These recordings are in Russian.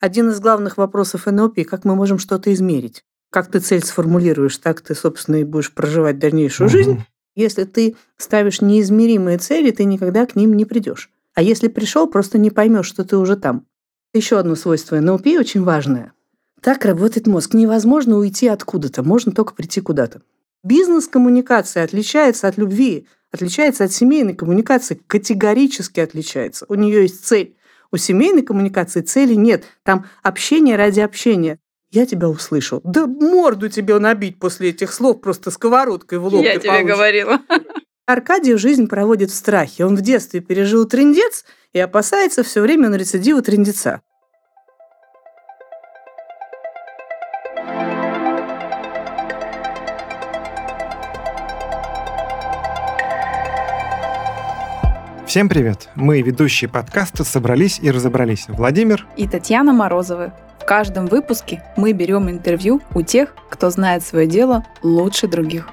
Один из главных вопросов НЛП – как мы можем что-то измерить. Как ты цель сформулируешь, так ты, собственно, и будешь проживать дальнейшую угу. жизнь. Если ты ставишь неизмеримые цели, ты никогда к ним не придешь. А если пришел, просто не поймешь, что ты уже там. Еще одно свойство НЛП очень важное. Так работает мозг. Невозможно уйти откуда-то, можно только прийти куда-то. Бизнес-коммуникация отличается от любви, отличается от семейной коммуникации, категорически отличается. У нее есть цель. У семейной коммуникации цели нет. Там общение ради общения. Я тебя услышал. Да морду тебе набить после этих слов просто сковородкой в лоб. Я тебе получишь. говорила. Аркадий жизнь проводит в страхе. Он в детстве пережил трендец и опасается все время на рецидивы трендеца. Всем привет! Мы, ведущие подкаста, собрались и разобрались. Владимир и Татьяна Морозовы. В каждом выпуске мы берем интервью у тех, кто знает свое дело лучше других.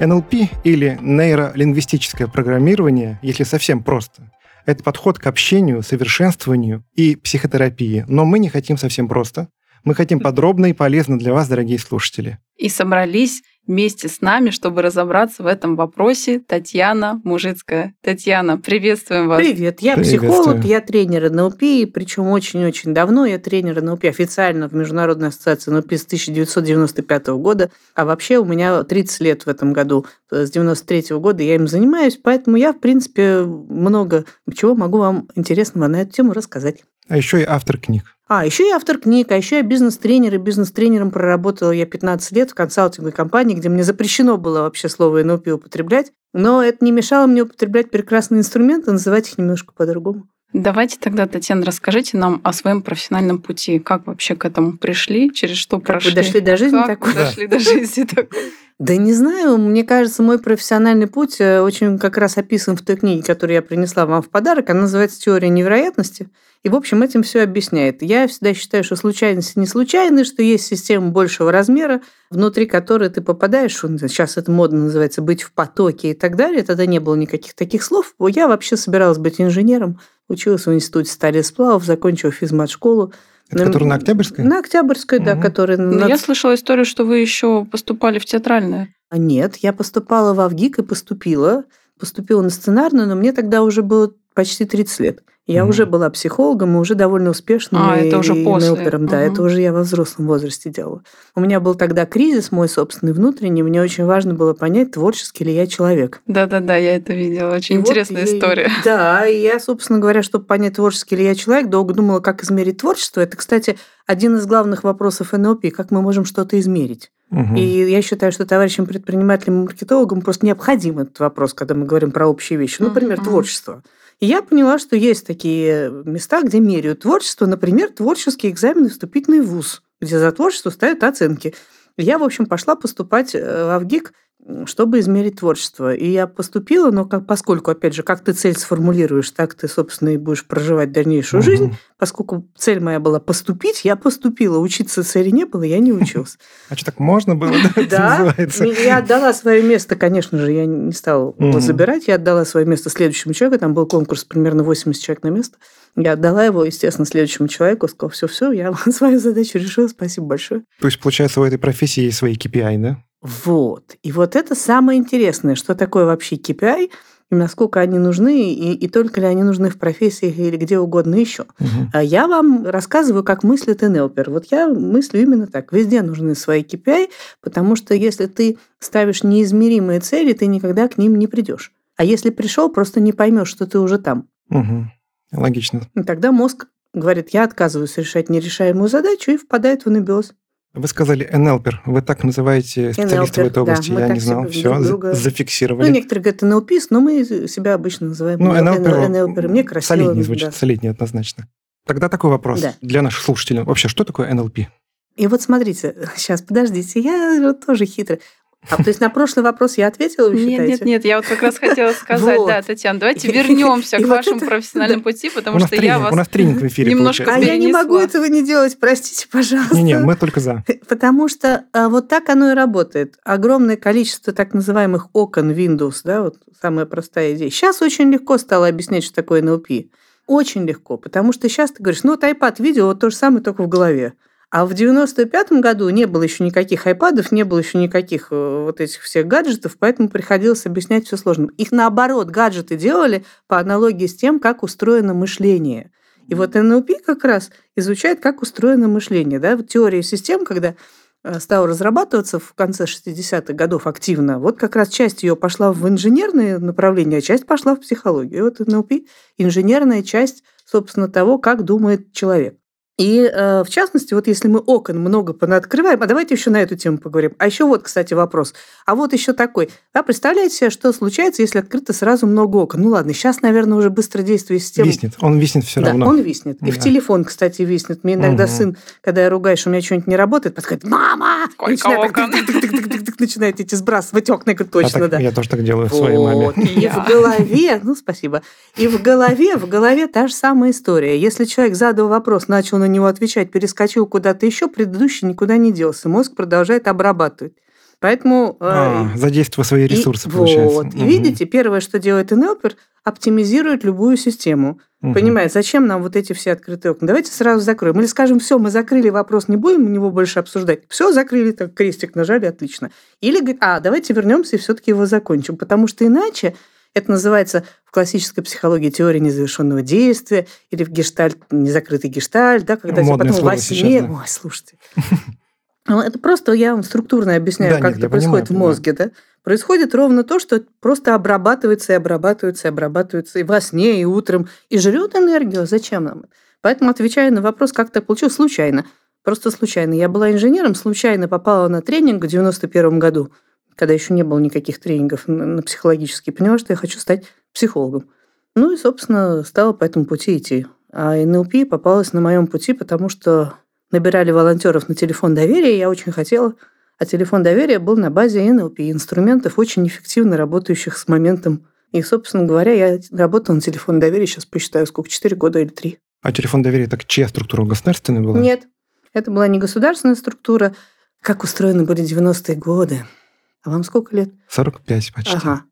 НЛП или нейролингвистическое программирование, если совсем просто, это подход к общению, совершенствованию и психотерапии. Но мы не хотим совсем просто. Мы хотим подробно и полезно для вас, дорогие слушатели. И собрались вместе с нами, чтобы разобраться в этом вопросе. Татьяна Мужицкая. Татьяна, приветствуем вас. Привет, я психолог, я тренер НЛП, причем очень-очень давно я тренер НЛП официально в Международной ассоциации НЛП с 1995 года, а вообще у меня 30 лет в этом году, с 93 года я им занимаюсь, поэтому я, в принципе, много чего могу вам интересного на эту тему рассказать. А еще и автор книг. А, еще я автор книг, а еще я бизнес-тренер, и бизнес-тренером проработала я 15 лет в консалтинговой компании, где мне запрещено было вообще слово НЛП употреблять, но это не мешало мне употреблять прекрасные инструменты, называть их немножко по-другому. Давайте тогда, Татьяна, расскажите нам о своем профессиональном пути. Как вообще к этому пришли? Через что как прошли? Вы дошли до жизни как такой? дошли до жизни такой? Да не знаю, мне кажется, мой профессиональный путь э, очень как раз описан в той книге, которую я принесла вам в подарок. Она называется «Теория невероятности». И, в общем, этим все объясняет. Я всегда считаю, что случайности не случайны, что есть система большего размера, внутри которой ты попадаешь, сейчас это модно называется, быть в потоке и так далее. Тогда не было никаких таких слов. Я вообще собиралась быть инженером, училась в институте стали сплавов, закончила физмат-школу. Это который на Октябрьской? На Октябрьской, угу. да, который... Но на... я слышала историю, что вы еще поступали в театральное. А нет, я поступала в Авгик и поступила. Поступила на сценарную, но мне тогда уже было почти 30 лет. Я mm уже была психологом и уже довольно успешным. А, и, это уже и после. Опером, да, mm это уже я во взрослом возрасте делала. У меня был тогда кризис мой собственный внутренний. Мне очень важно было понять, творческий ли я человек. Да-да-да, я это видела. Очень и интересная вот, история. И, да, и я, собственно говоря, чтобы понять, творческий ли я человек, долго думала, как измерить творчество. Это, кстати, один из главных вопросов НЛП, как мы можем что-то измерить. Угу. И я считаю, что товарищам предпринимателям и маркетологам просто необходим этот вопрос, когда мы говорим про общие вещи. Например, угу. творчество. И я поняла, что есть такие места, где меряют творчество, например, творческий экзамен и вступительный вуз, где за творчество ставят оценки. Я, в общем, пошла поступать э, в Авгик чтобы измерить творчество. И я поступила, но как, поскольку, опять же, как ты цель сформулируешь, так ты, собственно, и будешь проживать дальнейшую угу. жизнь. Поскольку цель моя была поступить, я поступила. Учиться цели не было, я не училась. А что, так можно было? Да, я отдала свое место, конечно же, я не стала его забирать. Я отдала свое место следующему человеку. Там был конкурс примерно 80 человек на место. Я отдала его, естественно, следующему человеку. Сказала, все-все, я свою задачу решила, спасибо большое. То есть, получается, у этой профессии есть свои KPI, да? Вот. И вот это самое интересное, что такое вообще KPI, и насколько они нужны, и, и только ли они нужны в профессиях или где угодно еще. Угу. Я вам рассказываю, как мыслит НЛПер. Вот я мыслю именно так. Везде нужны свои KPI, потому что если ты ставишь неизмеримые цели, ты никогда к ним не придешь. А если пришел, просто не поймешь, что ты уже там. Угу. Логично. И тогда мозг говорит, я отказываюсь решать нерешаемую задачу и впадает в анабиоз. Вы сказали НЛПер. Вы так называете специалиста в этой области. Да, Я не знал. Все, друга... зафиксировали. Ну, некоторые говорят НЛПист, но мы себя обычно называем ну, НЛПер. НЛПер. Мне красиво. Солиднее звучит, да. солиднее однозначно. Тогда такой вопрос да. для наших слушателей. Вообще, что такое НЛП? И вот смотрите, сейчас, подождите, я тоже хитрый. А то есть на прошлый вопрос я ответила, вы Нет, нет, нет, я вот как раз хотела сказать, вот. да, Татьяна, давайте вернемся к вашему вот профессиональному пути, потому что тренинг, я вас у нас тренинг в эфире немножко А я не могу этого не делать, простите, пожалуйста. Не, не, мы только за. Потому что а, вот так оно и работает. Огромное количество так называемых окон Windows, да, вот самая простая идея. Сейчас очень легко стало объяснять, что такое NLP. Очень легко, потому что сейчас ты говоришь, ну вот iPad видео, вот то же самое, только в голове. А в 95 году не было еще никаких айпадов, не было еще никаких э, вот этих всех гаджетов, поэтому приходилось объяснять все сложно. Их наоборот, гаджеты делали по аналогии с тем, как устроено мышление. И вот НЛП как раз изучает, как устроено мышление. Да? В теории систем, когда э, стал разрабатываться в конце 60-х годов активно, вот как раз часть ее пошла в инженерное направление, а часть пошла в психологию. И вот НЛП – инженерная часть, собственно, того, как думает человек. И э, в частности, вот если мы окон много понаоткрываем, а давайте еще на эту тему поговорим. А еще вот, кстати, вопрос. А вот еще такой. Да, представляете себе, что случается, если открыто сразу много окон? Ну ладно, сейчас, наверное, уже быстродействие системы... Виснет, он виснет все да, равно. он виснет. Да. И в телефон, кстати, виснет. Мне иногда угу. сын, когда я ругаюсь, у меня что-нибудь не работает, подходит, мама! Сколько начинает, окон? начинает эти сбрасывать окна, я говорю, точно, а так, да. Я тоже так делаю вот. своей маме. И в голове, ну, спасибо, и в голове, в голове та же самая история. Если человек задал вопрос, начал на него отвечать, перескочил куда-то еще, предыдущий никуда не делся. Мозг продолжает обрабатывать. Поэтому... А, э, задействуя свои ресурсы, и, получается. Вот. Угу. И видите, первое, что делает инелпер, оптимизирует любую систему. Угу. Понимает, зачем нам вот эти все открытые окна? Давайте сразу закроем. Или скажем, все, мы закрыли вопрос, не будем его больше обсуждать. Все, закрыли, так крестик нажали, отлично. Или говорит, а, давайте вернемся и все-таки его закончим. Потому что иначе это называется в классической психологии теория незавершенного действия или в гештальт, незакрытый гештальт, да, когда Модное потом во сне... Да. Ой, слушайте. Ну, это просто я вам структурно объясняю, да, как нет, это происходит понимаю, в мозге. Да? Происходит ровно то, что просто обрабатывается и обрабатывается и обрабатывается и во сне, и утром, и жрет энергию. Зачем нам это? Поэтому, отвечая на вопрос, как так получилось, случайно. Просто случайно. Я была инженером, случайно попала на тренинг в 91 году когда еще не было никаких тренингов на психологические, поняла, что я хочу стать психологом. Ну и, собственно, стала по этому пути идти. А НЛП попалась на моем пути, потому что набирали волонтеров на телефон доверия, я очень хотела. А телефон доверия был на базе НЛП, инструментов, очень эффективно работающих с моментом. И, собственно говоря, я работала на телефон доверия, сейчас посчитаю, сколько, 4 года или 3. А телефон доверия, так чья структура, государственная была? Нет, это была не государственная структура. Как устроены были 90-е годы? А вам сколько лет? 45 почти. Ага.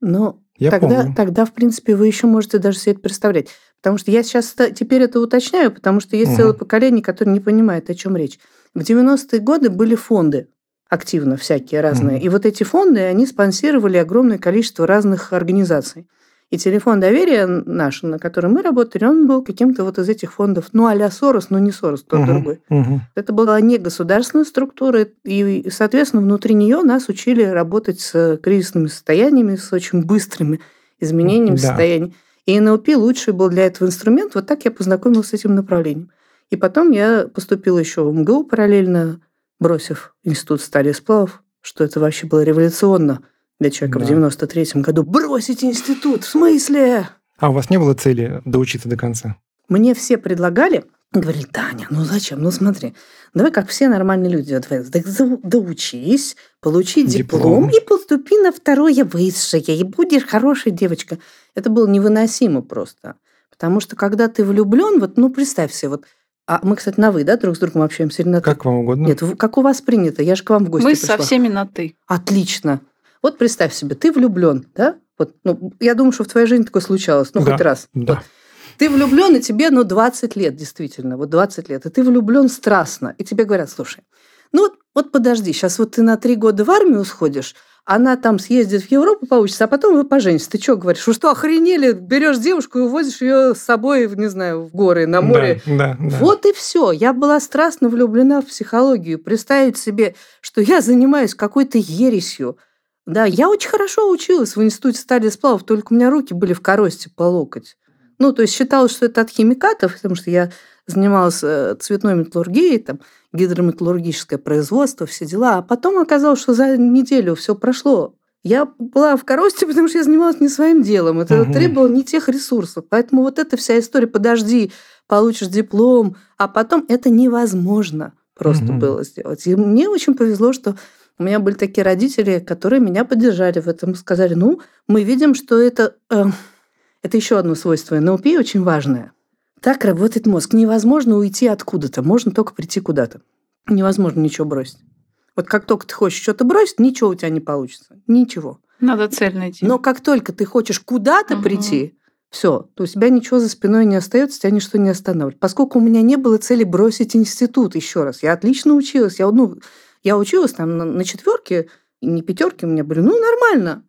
Ну, я тогда, помню. тогда, в принципе, вы еще можете даже себе это представлять. Потому что я сейчас теперь это уточняю, потому что есть угу. целое поколение, которое не понимает, о чем речь. В 90-е годы были фонды активно всякие разные. Угу. И вот эти фонды, они спонсировали огромное количество разных организаций. И телефон доверия наш, на котором мы работали, он был каким-то вот из этих фондов, ну, а-ля Сорос, но не Сорос, тот Мгм, другой. мгм. Это была не государственная структура, и, соответственно, внутри нее нас учили работать с кризисными состояниями, с очень быстрыми изменениями Да. состояний. И НЛП лучший был для этого инструмент. Вот так я познакомилась с этим направлением. И потом я поступила еще в МГУ параллельно, бросив институт стали сплавов, что это вообще было революционно для человека Да. в 93-м году. Бросить институт! В смысле? А у вас не было цели доучиться до конца? Мне все предлагали, говорили, Таня, ну зачем? Ну смотри, давай как все нормальные люди. Вот, так доучись, получи диплом. Диплом. и поступи на второе высшее, и будешь хорошей девочкой. Это было невыносимо просто. Потому что когда ты влюблен, вот, ну представь себе, вот, а мы, кстати, на вы, да, друг с другом общаемся или на ты? Как вам угодно? Нет, как у вас принято? Я же к вам в гости Мы пришла. со всеми на «ты». Отлично. Вот представь себе, ты влюблен, да? Вот, ну, я думаю, что в твоей жизни такое случалось, ну, Да, хоть раз. да. Вот. Ты влюблен, и тебе, ну, 20 лет, действительно, вот 20 лет. И ты влюблен страстно. И тебе говорят, слушай, ну, вот, вот подожди, сейчас вот ты на три года в армию сходишь, она там съездит в Европу, получится, а потом вы поженитесь. Ты что говоришь? Вы что, охренели? Берешь девушку и увозишь ее с собой, не знаю, в горы, на море. Да, да, да. Вот и все. Я была страстно влюблена в психологию. Представить себе, что я занимаюсь какой-то ересью. Да, я очень хорошо училась в институте стали сплавов, только у меня руки были в коросте по локоть. Ну, то есть считалось, что это от химикатов, потому что я занималась э, цветной металлургией, там, гидрометаллургическое производство, все дела. А потом оказалось, что за неделю все прошло. Я была в коросте, потому что я занималась не своим делом. Это Мгм. требовало не тех ресурсов. Поэтому вот эта вся история, подожди, получишь диплом, а потом это невозможно просто Мгм. было сделать. И мне очень повезло, что У меня были такие родители, которые меня поддержали в этом, сказали, ну, мы видим, что это, э, это еще одно свойство НЛП очень важное. Так работает мозг. Невозможно уйти откуда-то, можно только прийти куда-то. Невозможно ничего бросить. Вот как только ты хочешь что-то бросить, ничего у тебя не получится. Ничего. Надо цель найти. Но как только ты хочешь куда-то угу. прийти, все, то у тебя ничего за спиной не остается, тебя ничто не останавливает. Поскольку у меня не было цели бросить институт еще раз, я отлично училась, я, ну, я училась там на, на четверке, не пятерки у меня были, ну, нормально.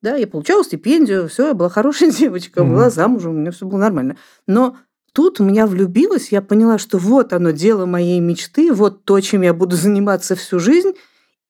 Да, я получала стипендию, все, я была хорошая девочка, угу. была замужем, у меня все было нормально. Но тут меня влюбилась, я поняла, что вот оно, дело моей мечты, вот то, чем я буду заниматься всю жизнь.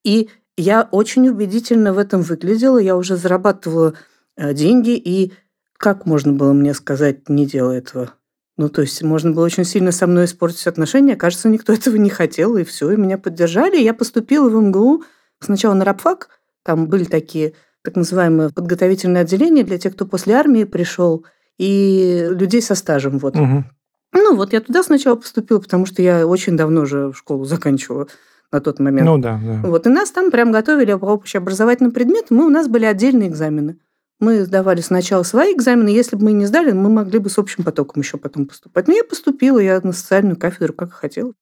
И я очень убедительно в этом выглядела, я уже зарабатывала э, деньги, и как можно было мне сказать, не делай этого? Ну, то есть можно было очень сильно со мной испортить отношения. Кажется, никто этого не хотел, и все, и меня поддержали. Я поступила в МГУ сначала на рабфак. Там были такие так называемые подготовительные отделения для тех, кто после армии пришел, и людей со стажем. Вот. Угу. Ну, вот я туда сначала поступила, потому что я очень давно уже школу заканчивала на тот момент. Ну да, да. Вот, и нас там прям готовили по общеобразовательным предметам, и у нас были отдельные экзамены. Мы сдавали сначала свои экзамены, если бы мы не сдали, мы могли бы с общим потоком еще потом поступать. Но я поступила, я на социальную кафедру, как хотела.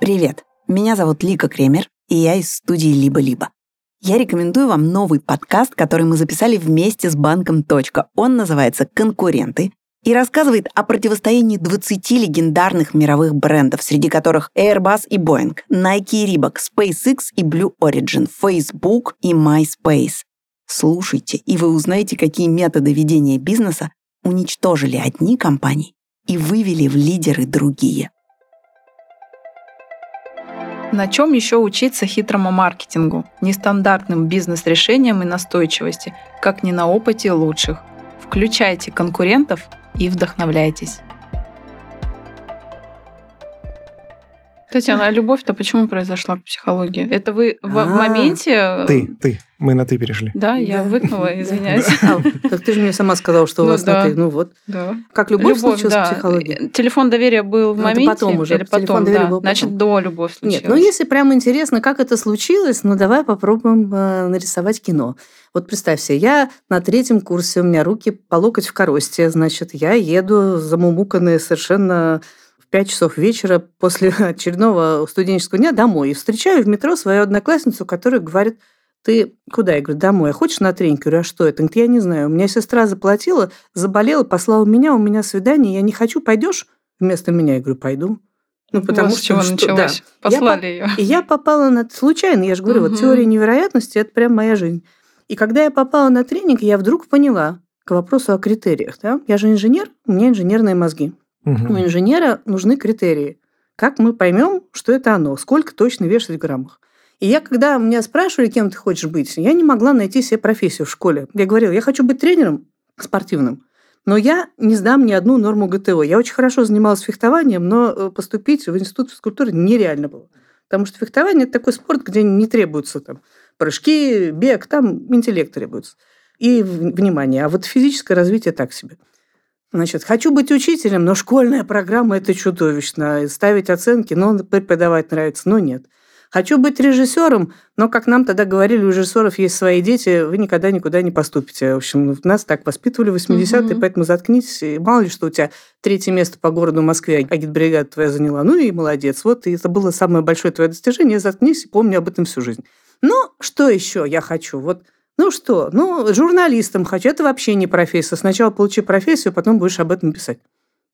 Привет, меня зовут Лика Кремер, и я из студии «Либо-либо». Я рекомендую вам новый подкаст, который мы записали вместе с банком «Точка». Он называется «Конкуренты», и рассказывает о противостоянии 20 легендарных мировых брендов, среди которых Airbus и Boeing, Nike и Reebok, SpaceX и Blue Origin, Facebook и MySpace. Слушайте, и вы узнаете, какие методы ведения бизнеса уничтожили одни компании и вывели в лидеры другие. На чем еще учиться хитрому маркетингу, нестандартным бизнес-решениям и настойчивости, как не на опыте лучших? Включайте конкурентов и вдохновляйтесь. Татьяна, а любовь-то почему произошла к психологии? Это вы в, а, моменте... Ты, ты. Мы на ты перешли. Да, я выкнула, извиняюсь. Так ты же мне сама сказала, что у ну вас на ты. Ну вот. Как любовь случилась в психологии? Телефон доверия был в ну, моменте? потом уже. Или потом, да. Значит, до любовь случилась. Нет, ну если прям интересно, как это случилось, ну давай попробуем э, нарисовать кино. Вот представь себе, я на третьем курсе, у меня руки по локоть в коросте, значит, я еду замумуканная совершенно 5 часов вечера после очередного студенческого дня домой и встречаю в метро свою одноклассницу, которая говорит, ты куда? Я говорю, домой. А хочешь на тренинг? Я говорю, а что это? Говорит, я не знаю. У меня сестра заплатила, заболела, послала меня, у меня свидание, я не хочу, пойдешь вместо меня? Я говорю, пойду. Ну, потому вот что... чего что, началось. Да. Послали я, ее. И я попала на... Случайно, я же говорю, угу. вот теория невероятности – это прям моя жизнь. И когда я попала на тренинг, я вдруг поняла к вопросу о критериях. Да? Я же инженер, у меня инженерные мозги. Угу. У инженера нужны критерии. Как мы поймем, что это оно, сколько точно вешать в граммах. И я, когда меня спрашивали, кем ты хочешь быть, я не могла найти себе профессию в школе. Я говорила, я хочу быть тренером спортивным, но я не сдам ни одну норму ГТО. Я очень хорошо занималась фехтованием, но э, поступить в институт физкультуры нереально было. Потому что фехтование – это такой спорт, где не требуются там, прыжки, бег, там интеллект требуется. И внимание. А вот физическое развитие так себе. Значит, хочу быть учителем, но школьная программа – это чудовищно. Ставить оценки, но преподавать нравится, но нет. Хочу быть режиссером, но, как нам тогда говорили, у режиссеров есть свои дети, вы никогда никуда не поступите. В общем, нас так воспитывали в 80-е, угу. поэтому заткнитесь. И мало ли, что у тебя третье место по городу Москве агитбригада твоя заняла. Ну и молодец. Вот, и это было самое большое твое достижение. Заткнись и помни об этом всю жизнь. Но что еще я хочу? Вот ну что, ну, журналистом хочу. Это вообще не профессия. Сначала получи профессию, потом будешь об этом писать.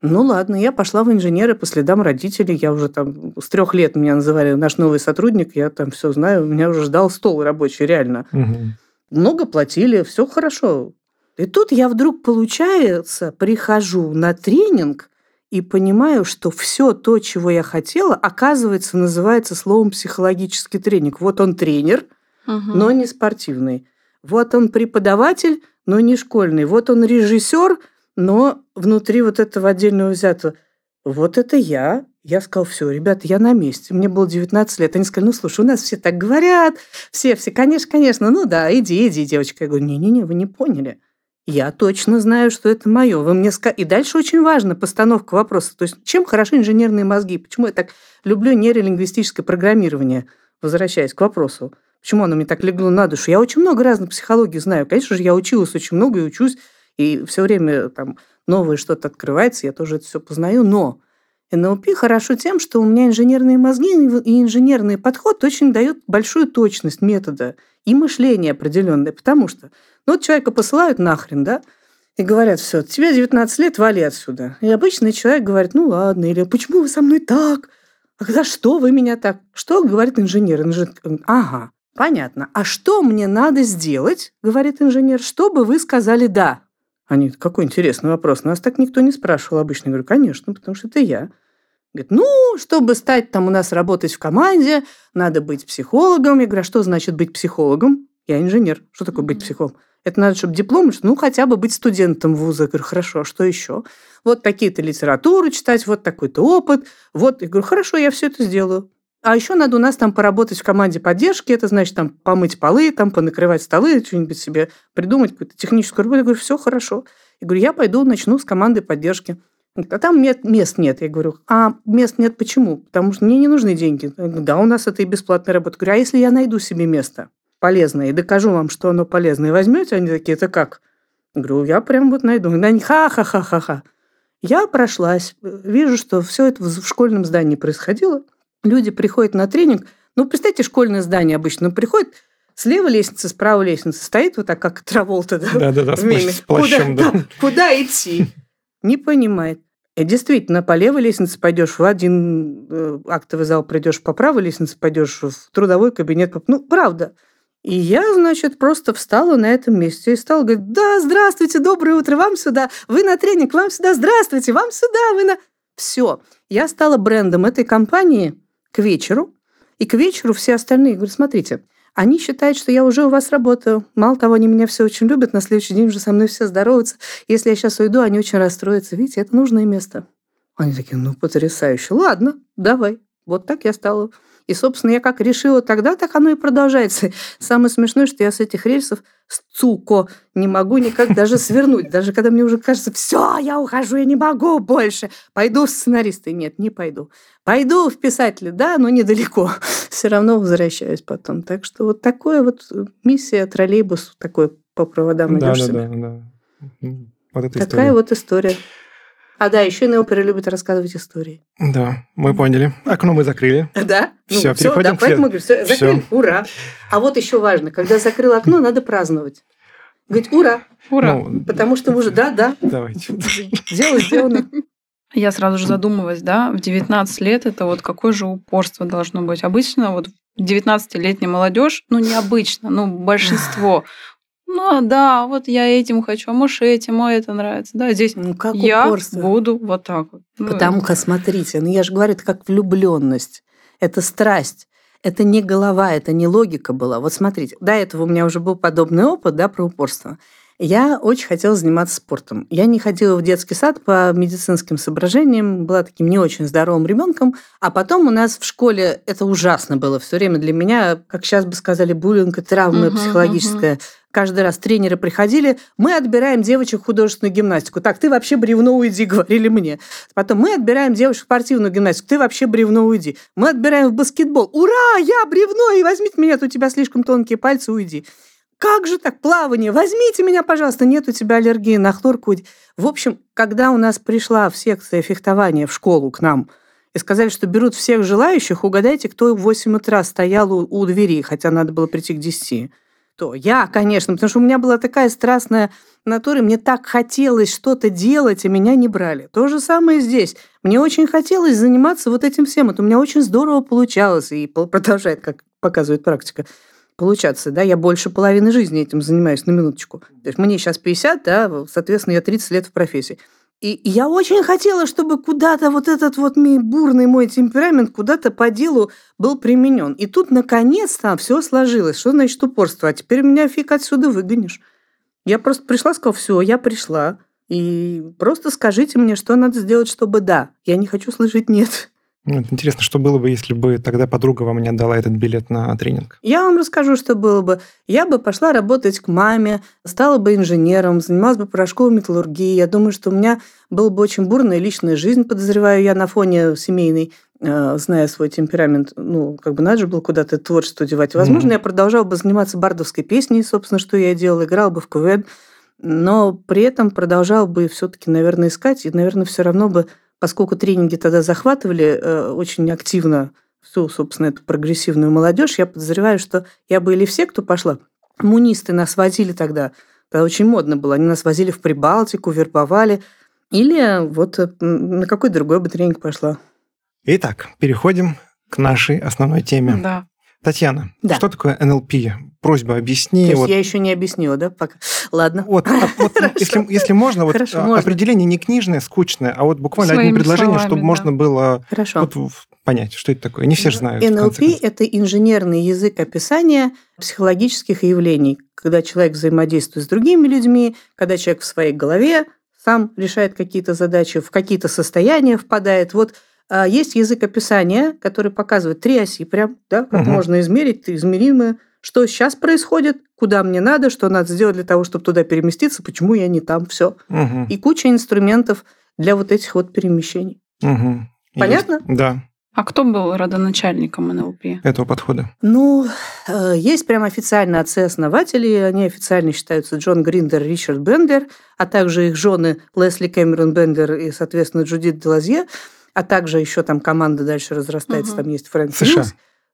Ну ладно, я пошла в инженеры по следам родителей. Я уже там с трех лет меня называли наш новый сотрудник. Я там все знаю. Меня уже ждал стол рабочий, реально. Угу. Много платили, все хорошо. И тут я вдруг, получается, прихожу на тренинг и понимаю, что все то, чего я хотела, оказывается, называется словом психологический тренинг. Вот он тренер, угу. но не спортивный. Вот он преподаватель, но не школьный. Вот он режиссер, но внутри вот этого отдельного взятого. Вот это я. Я сказал, все, ребята, я на месте. Мне было 19 лет. Они сказали, ну, слушай, у нас все так говорят. Все, все, конечно, конечно. Ну да, иди, иди, девочка. Я говорю, не-не-не, вы не поняли. Я точно знаю, что это мое. Вы мне ска... И дальше очень важна постановка вопроса. То есть чем хороши инженерные мозги? Почему я так люблю нейролингвистическое программирование? Возвращаясь к вопросу. Почему оно мне так легло на душу? Я очень много разных психологий знаю. Конечно же, я училась очень много и учусь, и все время там новое что-то открывается, я тоже это все познаю. Но НЛП хорошо тем, что у меня инженерные мозги и инженерный подход очень дают большую точность метода и мышление определенное. Потому что ну, вот человека посылают нахрен, да, и говорят, все, тебе 19 лет, вали отсюда. И обычный человек говорит, ну ладно, или почему вы со мной так? А за что вы меня так? Что говорит инженер? инженер? Ага, понятно. А что мне надо сделать, говорит инженер, чтобы вы сказали «да»? Они, какой интересный вопрос. Нас так никто не спрашивал обычно. Я говорю, конечно, потому что это я. Говорит, ну, чтобы стать там у нас работать в команде, надо быть психологом. Я говорю, а что значит быть психологом? Я инженер. Что такое быть психологом? Это надо, чтобы диплом, ну, хотя бы быть студентом вуза. Я говорю, хорошо, а что еще? Вот такие-то литературу читать, вот такой-то опыт. Вот, я говорю, хорошо, я все это сделаю. А еще надо у нас там поработать в команде поддержки, это значит там помыть полы, там понакрывать столы, что-нибудь себе придумать, какую-то техническую работу. Я говорю, все хорошо. Я говорю, я пойду начну с команды поддержки. А там мест нет. Я говорю, а мест нет почему? Потому что мне не нужны деньги. Да, у нас это и бесплатная работа. Я говорю, а если я найду себе место полезное и докажу вам, что оно полезное, возьмете? Они такие, это как? Я говорю, я прям вот найду. Они ха-ха-ха-ха-ха. Я прошлась, вижу, что все это в школьном здании происходило. Люди приходят на тренинг. Ну, представьте, школьное здание обычно ну, приходит, Слева лестница, справа лестница. Стоит вот так, как Траволта, да? Да-да-да, с, с плащом, куда, да. Куда идти? Не понимает. И действительно, по левой лестнице пойдешь в один э, актовый зал, придешь по правой лестнице, пойдешь в трудовой кабинет. Ну, правда. И я, значит, просто встала на этом месте и стала говорить, да, здравствуйте, доброе утро, вам сюда, вы на тренинг, вам сюда, здравствуйте, вам сюда, вы на... Все. Я стала брендом этой компании к вечеру, и к вечеру все остальные говорят, смотрите, они считают, что я уже у вас работаю. Мало того, они меня все очень любят, на следующий день уже со мной все здороваются. Если я сейчас уйду, они очень расстроятся. Видите, это нужное место. Они такие, ну, потрясающе. Ладно, давай. Вот так я стала и, собственно, я как решила тогда, так оно и продолжается. Самое смешное, что я с этих рельсов суко не могу никак даже свернуть. Даже когда мне уже кажется, все, я ухожу, я не могу больше. Пойду в сценаристы. Нет, не пойду. Пойду в писатели, да, но недалеко. Все равно возвращаюсь потом. Так что вот такое вот миссия троллейбус такой по проводам да, идешь да, себе. Да, да. Вот эта Такая история. вот история. А да, еще неоперы любят рассказывать истории. Да, мы поняли. Окно мы закрыли. Да? Все, ну, переходим да, к поэтому говорю, все, закрыли, ура. А вот еще важно, когда закрыл окно, надо праздновать. Говорить ура, Ура! Ну, потому что мы уже, да, да, давайте. дело сделано. Я сразу же задумывалась, да, в 19 лет это вот какое же упорство должно быть. Обычно вот 19-летняя молодежь, ну необычно, ну большинство, ну да, вот я этим хочу, а может этим, а это нравится. Да, здесь Ну, как я упорство. буду вот так вот. Ну, Потому что, смотрите, ну я же говорю, это как влюбленность, это страсть. Это не голова, это не логика была. Вот смотрите, до этого у меня уже был подобный опыт, да, про упорство. Я очень хотела заниматься спортом. Я не ходила в детский сад по медицинским соображениям, была таким не очень здоровым ребенком. А потом у нас в школе это ужасно было все время для меня, как сейчас бы сказали, буллинг и травма Мгм, психологическая. Каждый раз тренеры приходили, мы отбираем девочек в художественную гимнастику. Так, ты вообще бревно уйди, говорили мне. Потом мы отбираем девочек в спортивную гимнастику. Ты вообще бревно уйди. Мы отбираем в баскетбол. Ура, я бревно, и возьмите меня, у тебя слишком тонкие пальцы, уйди. Как же так, плавание? Возьмите меня, пожалуйста, нет у тебя аллергии на хлорку. уйди». В общем, когда у нас пришла в секция фехтования в школу к нам, и сказали, что берут всех желающих, угадайте, кто в 8 утра стоял у, у двери, хотя надо было прийти к 10 то я, конечно, потому что у меня была такая страстная натура, мне так хотелось что-то делать, а меня не брали. То же самое здесь. Мне очень хотелось заниматься вот этим всем. Это у меня очень здорово получалось и продолжает, как показывает практика, получаться. Да? Я больше половины жизни этим занимаюсь, на минуточку. То есть мне сейчас 50, да, соответственно, я 30 лет в профессии. И я очень хотела, чтобы куда-то вот этот вот мой бурный мой темперамент куда-то по делу был применен. И тут, наконец-то, все сложилось. Что значит упорство? А теперь меня фиг отсюда выгонишь. Я просто пришла, сказала, все, я пришла. И просто скажите мне, что надо сделать, чтобы да. Я не хочу слышать нет. Ну, интересно, что было бы, если бы тогда подруга вам не отдала этот билет на тренинг? Я вам расскажу, что было бы. Я бы пошла работать к маме, стала бы инженером, занималась бы порошковой металлургией. Я думаю, что у меня была бы очень бурная личная жизнь, подозреваю я, на фоне семейной э, зная свой темперамент, ну, как бы надо же было куда-то творчество девать. Возможно, mm-hmm. я продолжала бы заниматься бардовской песней, собственно, что я делала, играла бы в КВН, но при этом продолжала бы все-таки, наверное, искать, и, наверное, все равно бы поскольку тренинги тогда захватывали э, очень активно всю, собственно, эту прогрессивную молодежь, я подозреваю, что я бы или все, кто пошла, коммунисты нас возили тогда, тогда очень модно было, они нас возили в Прибалтику, вербовали, или вот э, на какой другой бы тренинг пошла. Итак, переходим к нашей основной теме. Да. Татьяна, да. что такое НЛП? Просьба объясни. То есть вот... я еще не объяснила, да? Пока. Ладно. Вот, а, вот если, если можно, вот Хорошо, можно. определение не книжное, скучное, а вот буквально Своими одни предложения, словами, чтобы да. можно было Хорошо. Вот, понять, что это такое. Не все же знают. НЛП – это инженерный язык описания психологических явлений, когда человек взаимодействует с другими людьми, когда человек в своей голове сам решает какие-то задачи, в какие-то состояния впадает. Вот а, есть язык описания, который показывает три оси прям, да, как угу. можно измерить, измеримое, что сейчас происходит, куда мне надо, что надо сделать для того, чтобы туда переместиться, почему я не там, все. Угу. И куча инструментов для вот этих вот перемещений. Угу. Понятно? Есть. Да. А кто был родоначальником НЛП? Этого подхода. Ну, э, есть прям официально отцы-основатели, они официально считаются Джон Гриндер, Ричард Бендер, а также их жены Лесли Кэмерон Бендер и, соответственно, Джудит Делазье а также еще там команда дальше разрастается, угу. там есть Фрэнк США.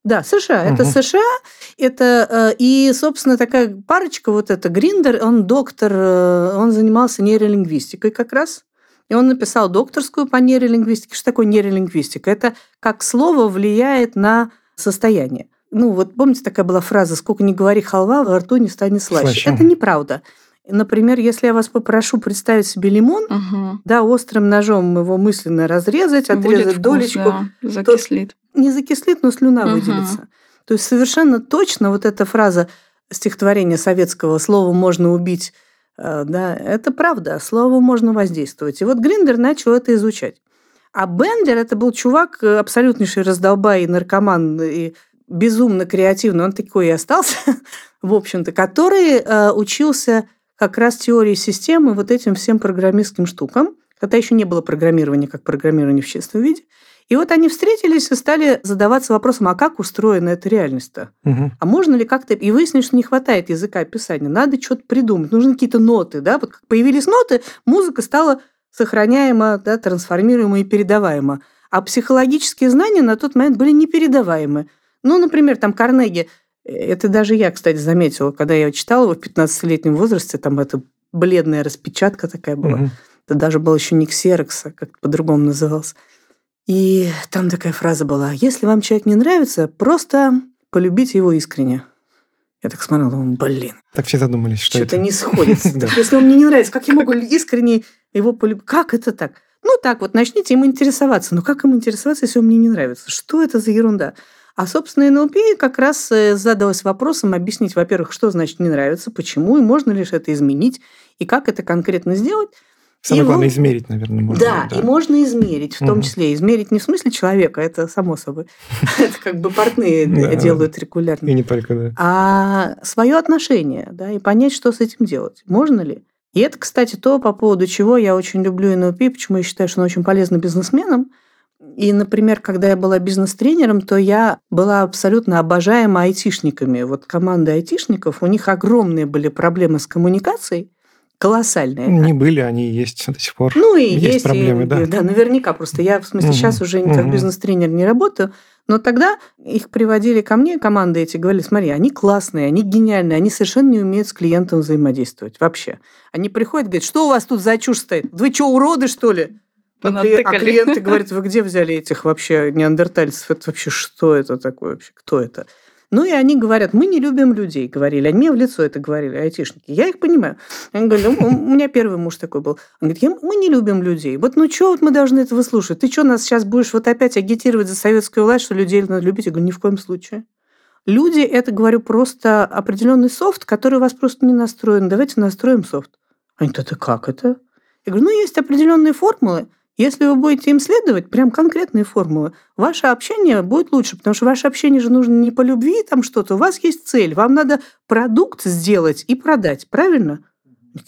Да, США. Угу. Это США. Это э, и, собственно, такая парочка, вот эта Гриндер, он доктор, э, он занимался нейролингвистикой как раз. И он написал докторскую по нейролингвистике. Что такое нейролингвистика? Это как слово влияет на состояние. Ну, вот помните, такая была фраза «Сколько не говори халва, во рту не станет слаще». слаще. Это неправда. Например, если я вас попрошу представить себе лимон, угу. да, острым ножом его мысленно разрезать, отрезать Будет долечку, да, закислит. То не закислит, но слюна угу. выделится. То есть совершенно точно вот эта фраза стихотворения советского «слово можно убить», э, да, это правда, слово можно воздействовать. И вот Гриндер начал это изучать. А Бендер это был чувак э, абсолютнейший раздолбай и наркоман, и безумно креативный, он такой и остался, в общем-то, который э, учился как раз теории системы вот этим всем программистским штукам, когда еще не было программирования как программирование в чистом виде. И вот они встретились и стали задаваться вопросом, а как устроена эта реальность-то? Угу. А можно ли как-то... И выяснили, что не хватает языка описания. Надо что-то придумать. Нужны какие-то ноты. Да? Вот как появились ноты, музыка стала сохраняема, да, трансформируема и передаваема. А психологические знания на тот момент были непередаваемы. Ну, например, там Карнеги это даже я, кстати, заметила, когда я читала его в 15-летнем возрасте, там эта бледная распечатка такая была. Угу. Это даже был еще не ксерокса, как по-другому назывался. И там такая фраза была, если вам человек не нравится, просто полюбите его искренне. Я так смотрела, думаю, блин. Так все задумались, что Что-то не сходится. Если он мне не нравится, как я могу искренне его полюбить? Как это так? Ну так вот, начните им интересоваться. Ну как им интересоваться, если он мне не нравится? Что это за ерунда? А, собственно, НЛП как раз э, задалась вопросом объяснить, во-первых, что значит не нравится, почему, и можно ли это изменить, и как это конкретно сделать. Самое и главное, измерить, наверное, можно. Да, да, и можно измерить, в том числе. Измерить не в смысле человека, это само собой. Это как бы портные делают регулярно. И не только, да. А свое отношение, да, и понять, что с этим делать. Можно ли? И это, кстати, то, по поводу чего я очень люблю НЛП, почему я считаю, что он очень полезен бизнесменам, и, например, когда я была бизнес-тренером, то я была абсолютно обожаема айтишниками. Вот команда айтишников, у них огромные были проблемы с коммуникацией, колоссальные. Не были, они есть до сих пор. Ну и есть, есть проблемы, и, да. Да, наверняка. Просто я, в смысле, угу. сейчас уже как угу. бизнес-тренер не работаю, но тогда их приводили ко мне, команды эти, говорили, смотри, они классные, они гениальные, они совершенно не умеют с клиентом взаимодействовать вообще. Они приходят, говорят, что у вас тут за чушь стоит? Вы что, уроды, что ли? А, а клиенты говорят, вы где взяли этих вообще неандертальцев? Это вообще что это такое вообще? Кто это? Ну и они говорят, мы не любим людей, говорили. Они мне в лицо это говорили, айтишники. Я их понимаю. Они говорят, у меня первый муж такой был. Он говорит, мы не любим людей. Вот ну что вот мы должны это выслушать? Ты что, нас сейчас будешь вот опять агитировать за советскую власть, что людей надо любить? Я говорю, ни в коем случае. Люди – это, говорю, просто определенный софт, который у вас просто не настроен. Давайте настроим софт. Они говорят, это как это? Я говорю, ну, есть определенные формулы, Если вы будете им следовать, прям конкретные формулы, ваше общение будет лучше, потому что ваше общение же нужно не по любви там что-то, у вас есть цель, вам надо продукт сделать и продать, правильно?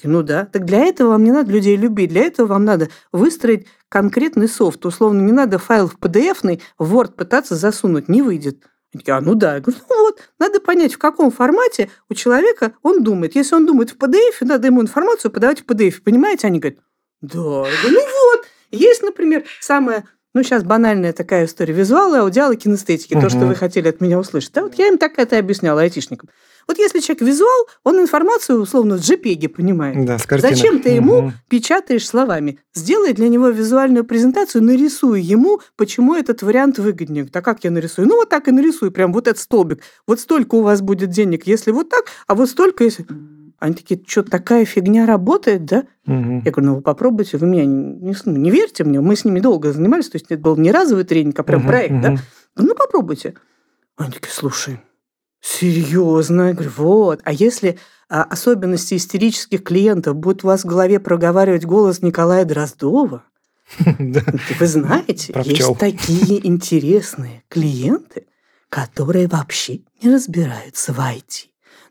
Ну да, так для этого вам не надо людей любить, для этого вам надо выстроить конкретный софт. Условно, не надо файл в PDF в Word пытаться засунуть, не выйдет. Такие, а ну да. Я говорю, ну вот, надо понять, в каком формате у человека он думает. Если он думает в PDF, надо ему информацию подавать в PDF. Понимаете? Они говорят, да. Я говорю, ну вот. Есть, например, самая ну, сейчас банальная такая история. Визуалы, аудиалы, кинестетики. Угу. То, что вы хотели от меня услышать. Да, вот я им так это объясняла айтишникам. Вот если человек визуал, он информацию условно с JPEG понимает. Да, с Зачем ты ему угу. печатаешь словами? Сделай для него визуальную презентацию, нарисуй ему, почему этот вариант выгоднее. Так как я нарисую? Ну, вот так и нарисуй, прям вот этот столбик. Вот столько у вас будет денег, если вот так, а вот столько, если... Они такие, что, такая фигня работает, да? Угу. Я говорю, ну вы попробуйте, вы меня не, не, не верьте мне, мы с ними долго занимались, то есть это был не разовый тренинг, а прям угу, проект, угу. да? Ну попробуйте. Они такие, слушай, серьезно? Я говорю, вот. А если а, особенности истерических клиентов будут у вас в голове проговаривать голос Николая Дроздова, вы знаете, есть такие интересные клиенты, которые вообще не разбираются в IT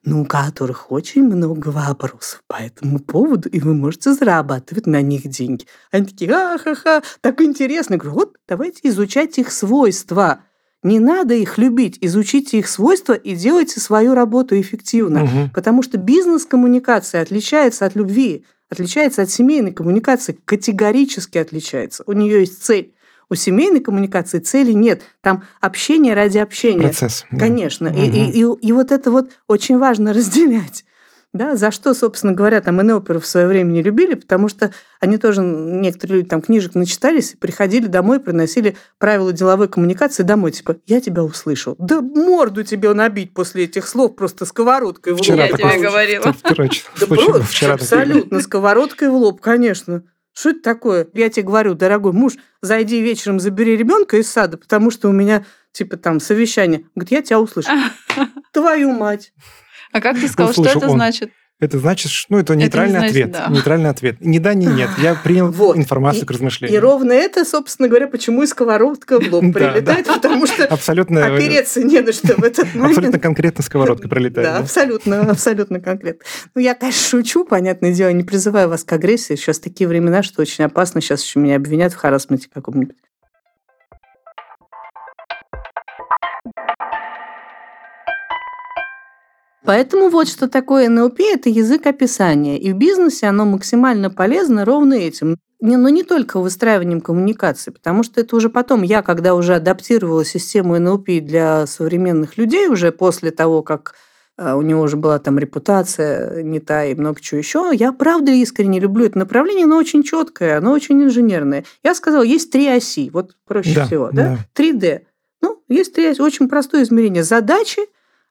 но у которых очень много вопросов по этому поводу, и вы можете зарабатывать на них деньги. Они такие, ха-ха-ха, так интересно. Я говорю, вот давайте изучать их свойства. Не надо их любить, изучите их свойства и делайте свою работу эффективно. Угу. Потому что бизнес-коммуникация отличается от любви, отличается от семейной коммуникации, категорически отличается. У нее есть цель. У семейной коммуникации цели нет. Там общение ради общения. Процесс. Конечно. Да. И, и, и, и вот это вот очень важно разделять. Да, за что, собственно говоря, там НЛПеров в свое время не любили, потому что они тоже, некоторые люди там книжек начитались, приходили домой, приносили правила деловой коммуникации домой, типа, я тебя услышал. Да морду тебе набить после этих слов просто сковородкой в лоб. Вчера я тебе говорила. Вчера, абсолютно, сковородкой в лоб, конечно. Что это такое? Я тебе говорю, дорогой муж, зайди вечером, забери ребенка из сада, потому что у меня, типа, там, совещание. Говорит, я тебя услышу. Твою мать. А как ты сказал, что это значит? Это значит, ну, это нейтральный это значит, ответ. Да. Нейтральный ответ. Ни да, ни нет. Я принял вот. информацию и, к размышлению. И ровно это, собственно говоря, почему и сковородка в лоб прилетает, потому что абсолютно, опереться не на что в этот момент. Абсолютно конкретно сковородка пролетает. Да, абсолютно, абсолютно конкретно. Ну, я, конечно, шучу, понятное дело, не призываю вас к агрессии. Сейчас такие времена, что очень опасно. Сейчас еще меня обвинят в харасменте каком-нибудь. Поэтому вот что такое НЛП – это язык описания. И в бизнесе оно максимально полезно ровно этим. Не, но не только выстраиванием коммуникации, потому что это уже потом, я когда уже адаптировала систему НЛП для современных людей, уже после того, как а, у него уже была там репутация не та и много чего еще. Я правда искренне люблю это направление, оно очень четкое, оно очень инженерное. Я сказала, есть три оси, вот проще да, всего, да? да? 3D. Ну, есть три оси, очень простое измерение. Задачи,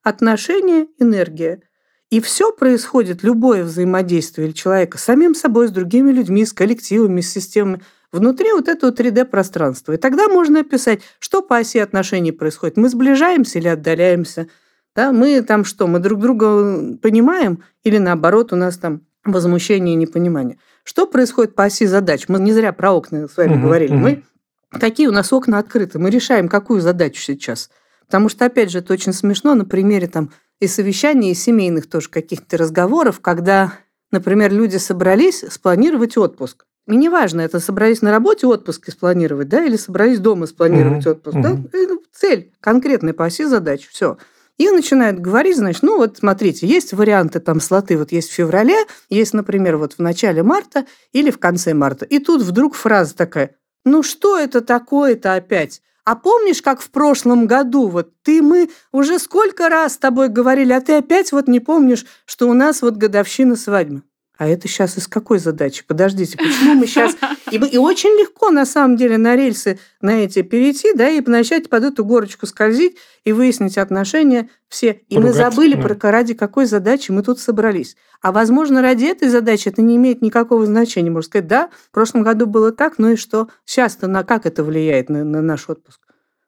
отношения, энергия. И все происходит, любое взаимодействие человека с самим собой, с другими людьми, с коллективами, с системами, внутри вот этого 3D-пространства. И тогда можно описать, что по оси отношений происходит. Мы сближаемся или отдаляемся? Да, мы там что, мы друг друга понимаем или наоборот у нас там возмущение и непонимание? Что происходит по оси задач? Мы не зря про окна с вами угу, говорили. Угу. Мы какие у нас окна открыты? Мы решаем, какую задачу сейчас – Потому что, опять же, это очень смешно на примере там и совещаний, и семейных тоже каких-то разговоров, когда, например, люди собрались спланировать отпуск. И неважно, это собрались на работе отпуск спланировать, да, или собрались дома спланировать mm-hmm. отпуск, да, mm-hmm. цель конкретная по оси задач, все. И начинают говорить, значит, ну вот смотрите, есть варианты там слоты, вот есть в феврале, есть, например, вот в начале марта или в конце марта. И тут вдруг фраза такая, ну что это такое-то опять? А помнишь, как в прошлом году, вот ты, мы уже сколько раз с тобой говорили, а ты опять вот не помнишь, что у нас вот годовщина свадьбы? А это сейчас из какой задачи? Подождите, почему мы сейчас... И, и очень легко, на самом деле, на рельсы на эти перейти, да, и начать под эту горочку скользить и выяснить отношения все. И Поругаться, мы забыли, да. про ради какой задачи мы тут собрались. А, возможно, ради этой задачи это не имеет никакого значения. Можно сказать, да, в прошлом году было так, ну и что? Сейчас-то на как это влияет на, на наш отпуск?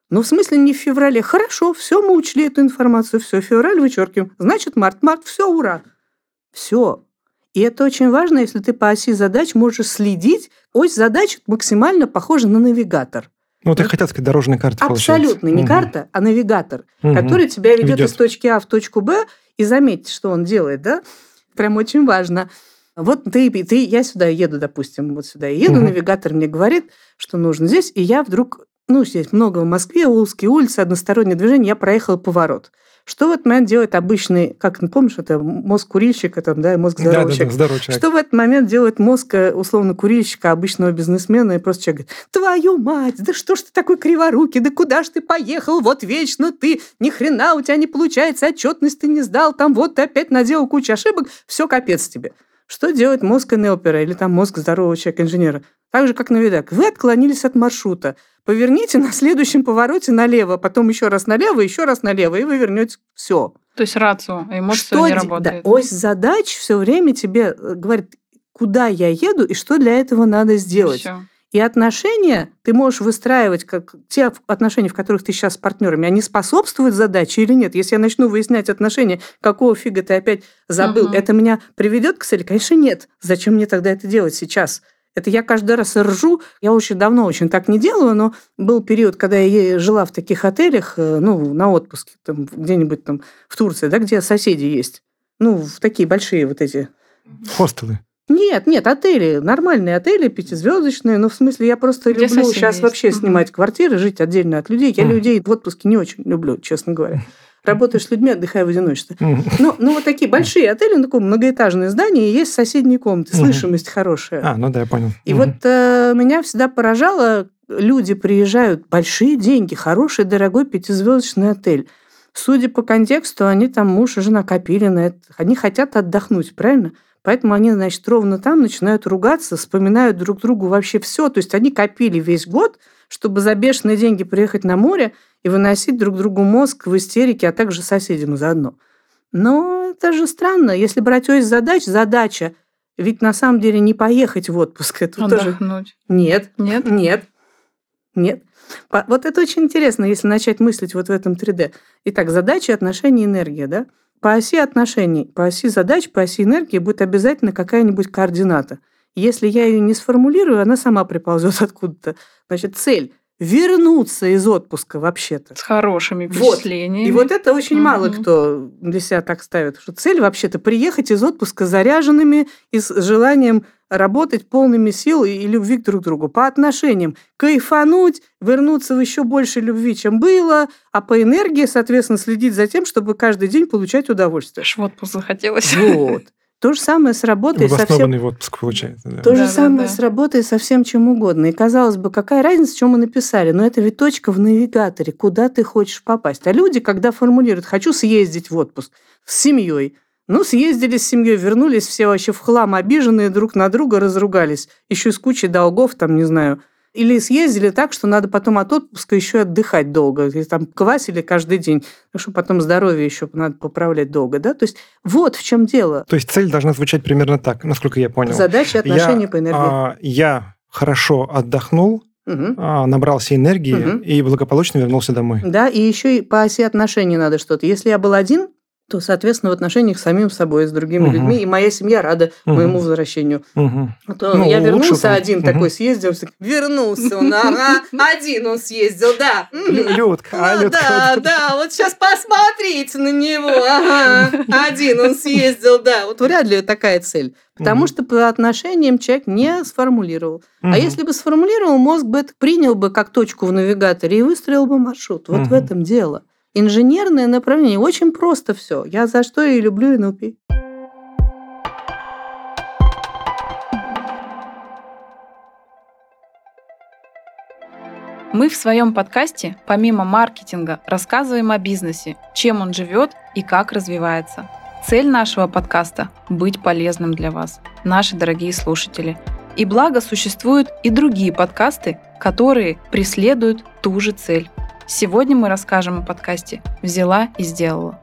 Ну, в смысле, не в феврале. Хорошо, все, мы учли эту информацию, все, февраль вычеркиваем. Значит, март, март, все, ура. Все, и это очень важно, если ты по оси задач можешь следить. Ось задач максимально похожа на навигатор. Ну, вот я хотел сказать, дорожная карта Абсолютно. Получается. Не угу. карта, а навигатор, угу. который тебя ведет, ведет из точки А в точку Б. И заметьте, что он делает, да? Прям очень важно. Вот ты, ты, я сюда еду, допустим, вот сюда еду, угу. навигатор мне говорит, что нужно здесь, и я вдруг, ну, здесь много в Москве, узкие улицы, одностороннее движение, я проехала поворот. Что в этот момент делает обычный, как ну, помнишь, это мозг курильщика, там, да, мозг здорового да, человека. Да, да, здоровый человек. Что в этот момент делает мозг э, условно курильщика, обычного бизнесмена, и просто человек говорит, твою мать, да что ж ты такой криворукий, да куда ж ты поехал, вот вечно ты, ни хрена у тебя не получается, отчетность ты не сдал, там вот ты опять наделал кучу ошибок, все капец тебе. Что делает мозг НЛПера или там мозг здорового человека-инженера? Так же, как на видак. Вы отклонились от маршрута. Поверните на следующем повороте налево, потом еще раз налево, еще раз налево, и вы вернете все. То есть рацию, эмоция что, не работает. Да, ось задач все время тебе э, говорит, куда я еду и что для этого надо сделать. Все. И отношения ты можешь выстраивать, как те отношения, в которых ты сейчас с партнерами, они способствуют задаче или нет. Если я начну выяснять отношения, какого фига ты опять забыл, угу. это меня приведет к цели? Конечно, нет. Зачем мне тогда это делать сейчас? Это я каждый раз ржу. Я очень давно очень так не делаю, но был период, когда я жила в таких отелях, э, ну, на отпуске, там, где-нибудь там в Турции, да, где соседи есть. Ну, в такие большие вот эти... Хостелы. Нет, нет, отели, нормальные отели, пятизвездочные. Но в смысле, я просто Где люблю сейчас есть? вообще угу. снимать квартиры, жить отдельно от людей. Я угу. людей в отпуске не очень люблю, честно говоря. Работаешь с людьми, отдыхай в одиночестве. Ну, ну, вот такие большие отели, ну, такое многоэтажное здание, и есть соседние комнаты, слышимость хорошая. А, ну да, я понял. И вот э, меня всегда поражало, люди приезжают, большие деньги, хороший, дорогой пятизвездочный отель. Судя по контексту, они там муж и жена копили на это. Они хотят отдохнуть, правильно? Поэтому они, значит, ровно там начинают ругаться, вспоминают друг другу вообще все. То есть они копили весь год, чтобы за бешеные деньги приехать на море и выносить друг другу мозг в истерике, а также соседям заодно. Но это же странно. Если брать ось задач, задача ведь на самом деле не поехать в отпуск. Это Отдохнуть. тоже... Нет. Нет? Нет. Нет. Вот это очень интересно, если начать мыслить вот в этом 3D. Итак, задача, отношения, энергия, да? По оси отношений, по оси задач, по оси энергии будет обязательно какая-нибудь координата. Если я ее не сформулирую, она сама приползет откуда-то. Значит, цель вернуться из отпуска вообще-то. С хорошими впечатлениями. Вот. И вот это очень угу. мало кто для себя так ставит, что цель вообще-то приехать из отпуска заряженными и с желанием работать полными сил и любви к друг другу. По отношениям кайфануть, вернуться в еще больше любви, чем было, а по энергии, соответственно, следить за тем, чтобы каждый день получать удовольствие. Аж в отпуск захотелось. Вот. То же самое с работой со всем... отпуск получается. Да. То да, же да, самое да. с работой со всем чем угодно. И казалось бы, какая разница, что мы написали? Но это ведь точка в навигаторе, куда ты хочешь попасть. А люди, когда формулируют «хочу съездить в отпуск с семьей», ну, съездили с семьей, вернулись все вообще в хлам, обиженные друг на друга, разругались. Еще с кучей долгов, там, не знаю. Или съездили так, что надо потом от отпуска еще отдыхать долго. И там квасили каждый день, потому что потом здоровье еще надо поправлять долго. Да? То есть вот в чем дело. То есть цель должна звучать примерно так, насколько я понял. Задача, отношения я, по энергии. А, я хорошо отдохнул, угу. набрался энергии угу. и благополучно вернулся домой. Да, и еще и по оси отношений надо что-то. Если я был один, то, соответственно, в отношениях с самим собой, с другими угу. людьми, и моя семья рада угу. моему возвращению. Угу. А то ну, я вернулся один угу. такой, съездил, вернулся он, ага, один он съездил, да. Людка, а, Людка. Да, да, вот сейчас посмотрите на него, ага, один он съездил, да. Вот вряд ли такая цель. Потому что по отношениям человек не сформулировал. А если бы сформулировал, мозг бы это принял бы как точку в навигаторе и выстроил бы маршрут. Вот в этом дело. Инженерное направление. Очень просто все. Я за что и люблю НЛП. Мы в своем подкасте, помимо маркетинга, рассказываем о бизнесе, чем он живет и как развивается. Цель нашего подкаста – быть полезным для вас, наши дорогие слушатели. И благо существуют и другие подкасты, которые преследуют ту же цель. Сегодня мы расскажем о подкасте «Взяла и сделала».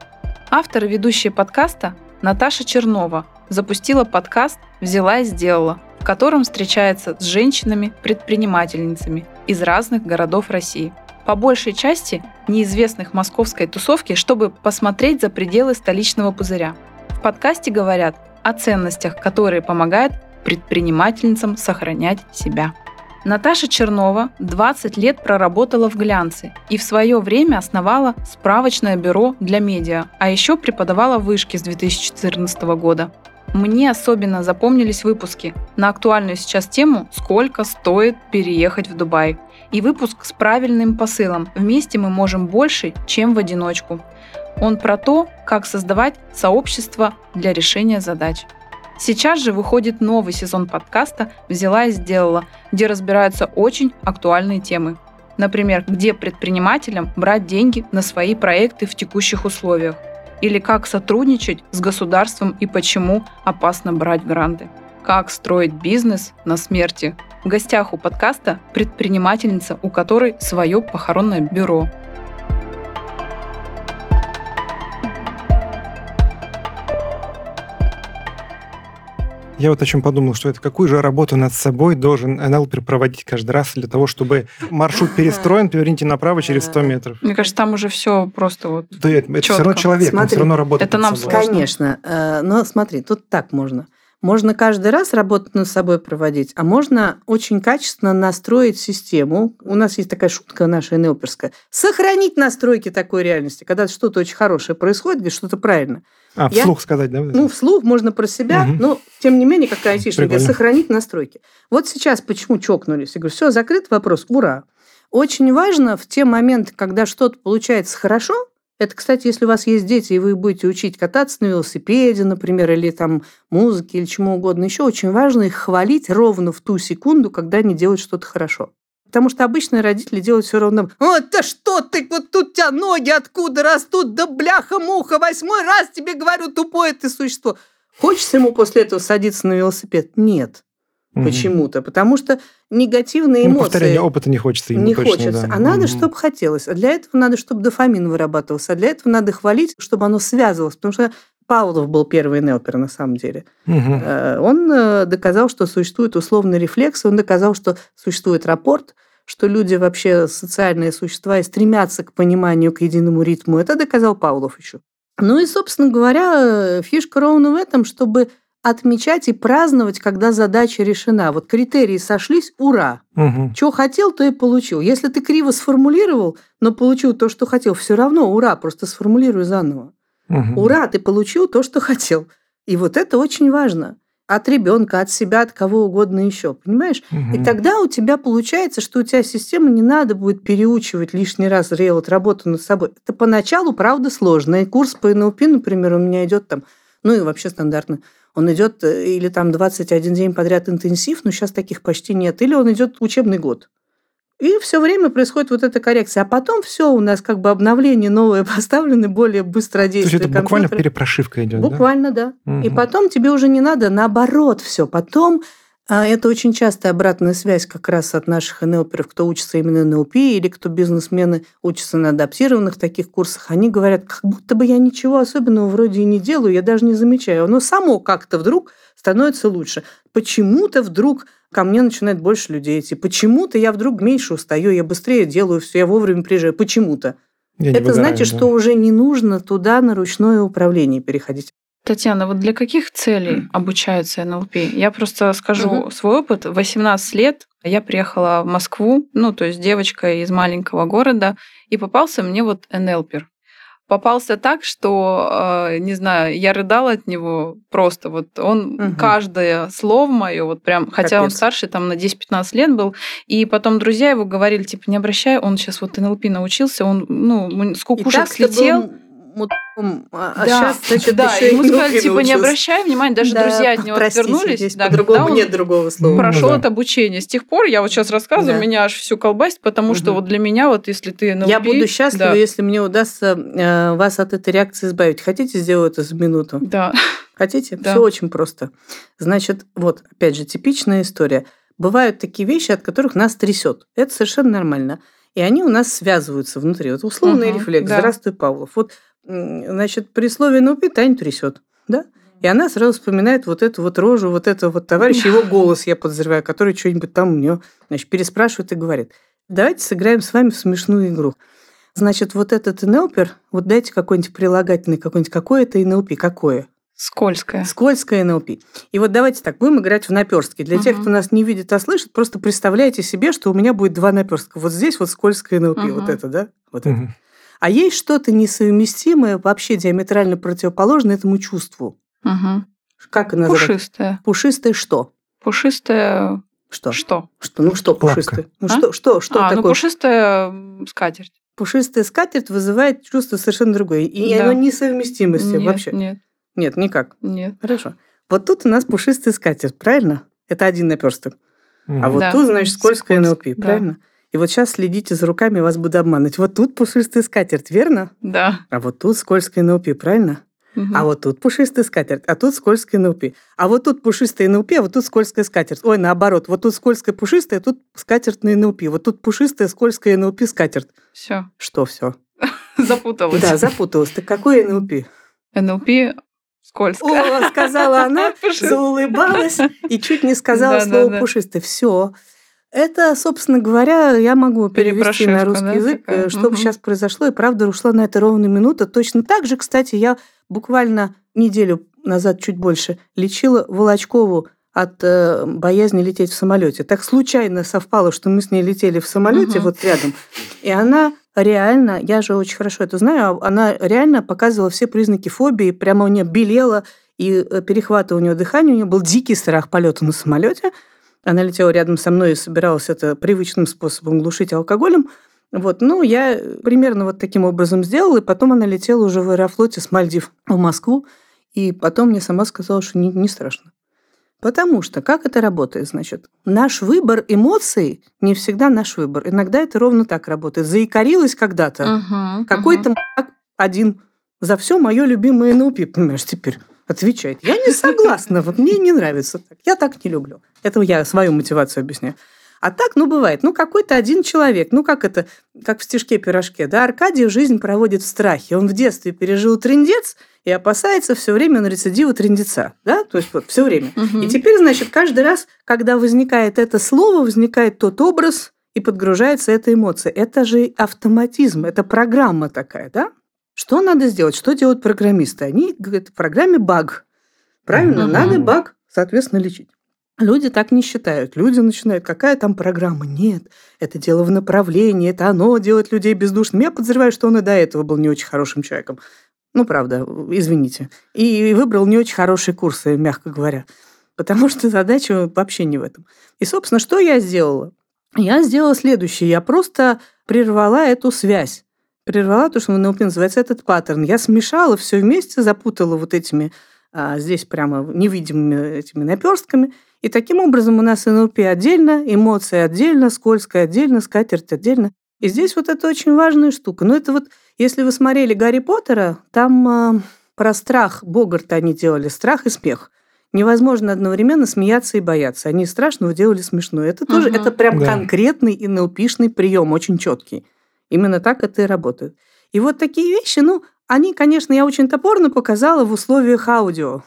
Автор и ведущая подкаста Наташа Чернова запустила подкаст «Взяла и сделала», в котором встречается с женщинами-предпринимательницами из разных городов России. По большей части неизвестных московской тусовки, чтобы посмотреть за пределы столичного пузыря. В подкасте говорят о ценностях, которые помогают предпринимательницам сохранять себя. Наташа Чернова 20 лет проработала в глянце и в свое время основала справочное бюро для медиа, а еще преподавала в вышке с 2014 года. Мне особенно запомнились выпуски на актуальную сейчас тему «Сколько стоит переехать в Дубай?» и выпуск с правильным посылом «Вместе мы можем больше, чем в одиночку». Он про то, как создавать сообщество для решения задач. Сейчас же выходит новый сезон подкаста «Взяла и сделала», где разбираются очень актуальные темы. Например, где предпринимателям брать деньги на свои проекты в текущих условиях. Или как сотрудничать с государством и почему опасно брать гранты. Как строить бизнес на смерти. В гостях у подкаста предпринимательница, у которой свое похоронное бюро – Я вот о чем подумал, что это какую же работу над собой должен НЛП проводить каждый раз для того, чтобы маршрут перестроен, поверните направо через 100 метров. Мне кажется, там уже все просто вот Да, это, все равно человек, смотри, он все равно работает Это нам собой. Конечно, э, но смотри, тут так можно. Можно каждый раз работать над собой проводить, а можно очень качественно настроить систему. У нас есть такая шутка наша НЛПерская. Сохранить настройки такой реальности, когда что-то очень хорошее происходит, или что-то правильно. А, Я, вслух сказать, да? Ну, вслух можно про себя, угу. но тем не менее, как айтишник, говорит, сохранить настройки. Вот сейчас почему чокнулись? Я говорю, все, закрыт вопрос, ура. Очень важно в те моменты, когда что-то получается хорошо, это, кстати, если у вас есть дети, и вы будете учить кататься на велосипеде, например, или там музыке, или чему угодно еще, очень важно их хвалить ровно в ту секунду, когда они делают что-то хорошо. Потому что обычные родители делают все равно. «О, да что ты, вот тут у тебя ноги откуда растут? Да бляха-муха, восьмой раз тебе говорю, тупое ты существо». Хочется ему после этого садиться на велосипед? Нет угу. почему-то, потому что негативные ну, эмоции... Ну, повторения опыта не хочется ему Не точно, хочется, да. а надо, чтобы хотелось. А для этого надо, чтобы дофамин вырабатывался, а для этого надо хвалить, чтобы оно связывалось, потому что Павлов был первый нелпер на самом деле. Угу. Он э, доказал, что существует условный рефлекс, он доказал, что существует рапорт, что люди вообще социальные существа и стремятся к пониманию, к единому ритму. Это доказал Павлов еще. Ну и, собственно говоря, э, фишка ровно в этом, чтобы отмечать и праздновать, когда задача решена. Вот критерии сошлись, ура! Угу. Что хотел, то и получил. Если ты криво сформулировал, но получил то, что хотел, все равно ура, просто сформулируй заново. Угу. Ура, ты получил то, что хотел. И вот это очень важно. От ребенка, от себя, от кого угодно еще, понимаешь? Угу. И тогда у тебя получается, что у тебя система не надо будет переучивать лишний раз вот работу над собой. Это поначалу, правда, сложно. И курс по НЛП, например, у меня идет там, ну и вообще стандартно он идет э, или там 21 день подряд интенсив, но сейчас таких почти нет, или он идет учебный год. И все время происходит вот эта коррекция. А потом все, у нас как бы обновление новое поставлены, более быстро действует. То есть это буквально перепрошивка идет, Буквально, да. да. Угу. И потом тебе уже не надо, наоборот, все. Потом а это очень частая обратная связь как раз от наших НЛПеров, кто учится именно НЛП или кто бизнесмены учатся на адаптированных таких курсах. Они говорят, как будто бы я ничего особенного вроде и не делаю, я даже не замечаю. Оно само как-то вдруг становится лучше. Почему-то вдруг ко мне начинает больше людей идти. Почему-то я вдруг меньше устаю, я быстрее делаю все, я вовремя приезжаю. Почему-то. Я Это значит, да. что уже не нужно туда на ручное управление переходить. Татьяна, вот для каких целей обучаются НЛП? Я просто скажу угу. свой опыт. 18 лет я приехала в Москву, ну, то есть девочка из маленького города, и попался мне вот НЛПер. Попался так, что, э, не знаю, я рыдала от него просто. Вот он угу. каждое слово мое, вот прям, хотя Капец. он старше, там на 10-15 лет был, и потом друзья его говорили, типа, не обращай, он сейчас вот НЛП научился, он, ну, с кукушек слетел. Был мудаком, а, а да. сейчас, значит, да, еще ему сказали, типа, не обращай внимания, даже да, друзья от него отвернулись. Здесь да, по-другому нет другого слова. Прошел ну, да. это обучение. С тех пор я вот сейчас рассказываю, да. меня аж все колбасит, потому угу. что вот для меня вот если ты НЛП... Я буду счастлива, да. если мне удастся э, вас от этой реакции избавить. Хотите сделать это за минуту? Да. Хотите? Да. Все очень просто. Значит, вот, опять же, типичная история. Бывают такие вещи, от которых нас трясет. Это совершенно нормально. И они у нас связываются внутри. Вот условный угу, рефлекс. Да. Здравствуй, Павлов. Вот значит, при слове «нупи» Тань трясет, да? И она сразу вспоминает вот эту вот рожу, вот этого вот товарища, его голос, я подозреваю, который что-нибудь там у нее, значит, переспрашивает и говорит. Давайте сыграем с вами в смешную игру. Значит, вот этот НЛПер, вот дайте какой-нибудь прилагательный, какой-нибудь, какое это НЛП, какое? Скользкая. Скользкая НЛП. И вот давайте так, будем играть в наперстки. Для угу. тех, кто нас не видит, а слышит, просто представляйте себе, что у меня будет два наперстка. Вот здесь вот скользкая НЛП, угу. вот это, да? Вот угу. это. А есть что-то несовместимое, вообще диаметрально противоположное этому чувству. Угу. Как это называется? Пушистое. Пушистое что? Пушистое... Что? Что? Что? Ну что пушистое? Ну а? что, что, что а, такое? ну пушистая скатерть. Пушистая скатерть вызывает чувство совершенно другое. И да. оно несовместимо с тем вообще. Нет. Нет, никак. Нет. Хорошо. Вот тут у нас пушистая скатерть, правильно? Это один наперсток. Mm. А вот да. тут, значит, скользкая НЛП, да. правильно? И вот сейчас следите за руками, вас буду обманывать. Вот тут пушистая скатерть, верно? Да. А вот тут скользкая НЛП, правильно? Угу. А вот тут пушистая скатерть, а тут скользкая НЛП. А вот тут пушистая НЛП, а вот тут скользкая скатерть. Ой, наоборот, вот тут скользкая пушистая, а тут скатертная НЛП. Вот тут пушистая скользкая НЛП скатерть. Все. Что все? Запуталась. Да, запуталась. Так какой НЛП? НЛП скользко. О, сказала она, заулыбалась и чуть не сказала слово пушистый. Все. Это, собственно говоря, я могу перевести на русский да, язык, такая? что угу. сейчас произошло, и правда ушла на это ровно минута. Точно так же, кстати, я буквально неделю назад, чуть больше, лечила Волочкову от э, боязни лететь в самолете. Так случайно совпало, что мы с ней летели в самолете угу. вот рядом, и она реально, я же очень хорошо это знаю, она реально показывала все признаки фобии, прямо у нее белела и э, перехватывала у нее дыхание, у нее был дикий страх полета на самолете. Она летела рядом со мной и собиралась это привычным способом глушить алкоголем. Вот, ну, я примерно вот таким образом сделала, и потом она летела уже в аэрофлоте с Мальдив в Москву, и потом мне сама сказала, что не, не страшно. Потому что как это работает, значит? Наш выбор эмоций не всегда наш выбор. Иногда это ровно так работает. Заикарилась когда-то. Uh-huh, Какой-то uh-huh. один за все мое любимое НЛП, понимаешь, теперь отвечает. Я не согласна, вот мне не нравится так. Я так не люблю. Это я свою мотивацию объясняю. А так, ну, бывает. Ну, какой-то один человек, ну, как это, как в стишке-пирожке, да, Аркадий жизнь проводит в страхе. Он в детстве пережил трендец и опасается все время на рецидиву трендеца, да, то есть вот все время. Угу. И теперь, значит, каждый раз, когда возникает это слово, возникает тот образ, и подгружается эта эмоция. Это же автоматизм, это программа такая, да? Что надо сделать? Что делают программисты? Они говорят, в программе баг. Правильно? Угу. Надо баг, соответственно, лечить. Люди так не считают. Люди начинают, какая там программа? Нет, это дело в направлении, это оно делает людей бездушными. Я подозреваю, что он и до этого был не очень хорошим человеком. Ну, правда, извините. И выбрал не очень хорошие курсы, мягко говоря. Потому что задача вообще не в этом. И, собственно, что я сделала? Я сделала следующее. Я просто прервала эту связь прервала то, что в НЛП называется этот паттерн. Я смешала все вместе, запутала вот этими а, здесь прямо невидимыми этими наперстками. И таким образом у нас НЛП отдельно, эмоции отдельно, скользкая отдельно, скатерть отдельно. И здесь вот это очень важная штука. Но это вот, если вы смотрели Гарри Поттера, там а, про страх Богарта они делали, страх и смех. Невозможно одновременно смеяться и бояться. Они страшного делали смешное. Это тоже, угу. это прям да. конкретный НЛПшный прием, очень четкий. Именно так это и работает. И вот такие вещи, ну, они, конечно, я очень топорно показала в условиях аудио.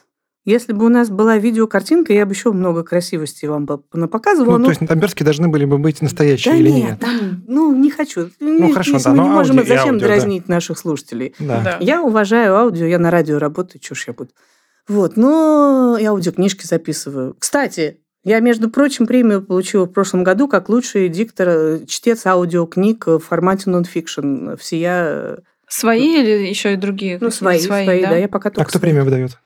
Если бы у нас была видеокартинка, я бы еще много красивости вам бы показывала. Ну, но... то есть Тамберские должны были бы быть настоящие да или нет? нет? Там, ну, не хочу. Ну, хорошо, Если да, мы но не можем, аудио, зачем аудио, дразнить да. наших слушателей? Да. Да. Я уважаю аудио, я на радио работаю, чушь я буду. Вот, но я аудиокнижки записываю. Кстати, я, между прочим, премию получила в прошлом году как лучший диктор, э, чтец аудиокниг в формате нонфикшн. Всея... Свои или еще и другие? Ну, свои, свои, свои да? да. Я пока а кто премию выдает?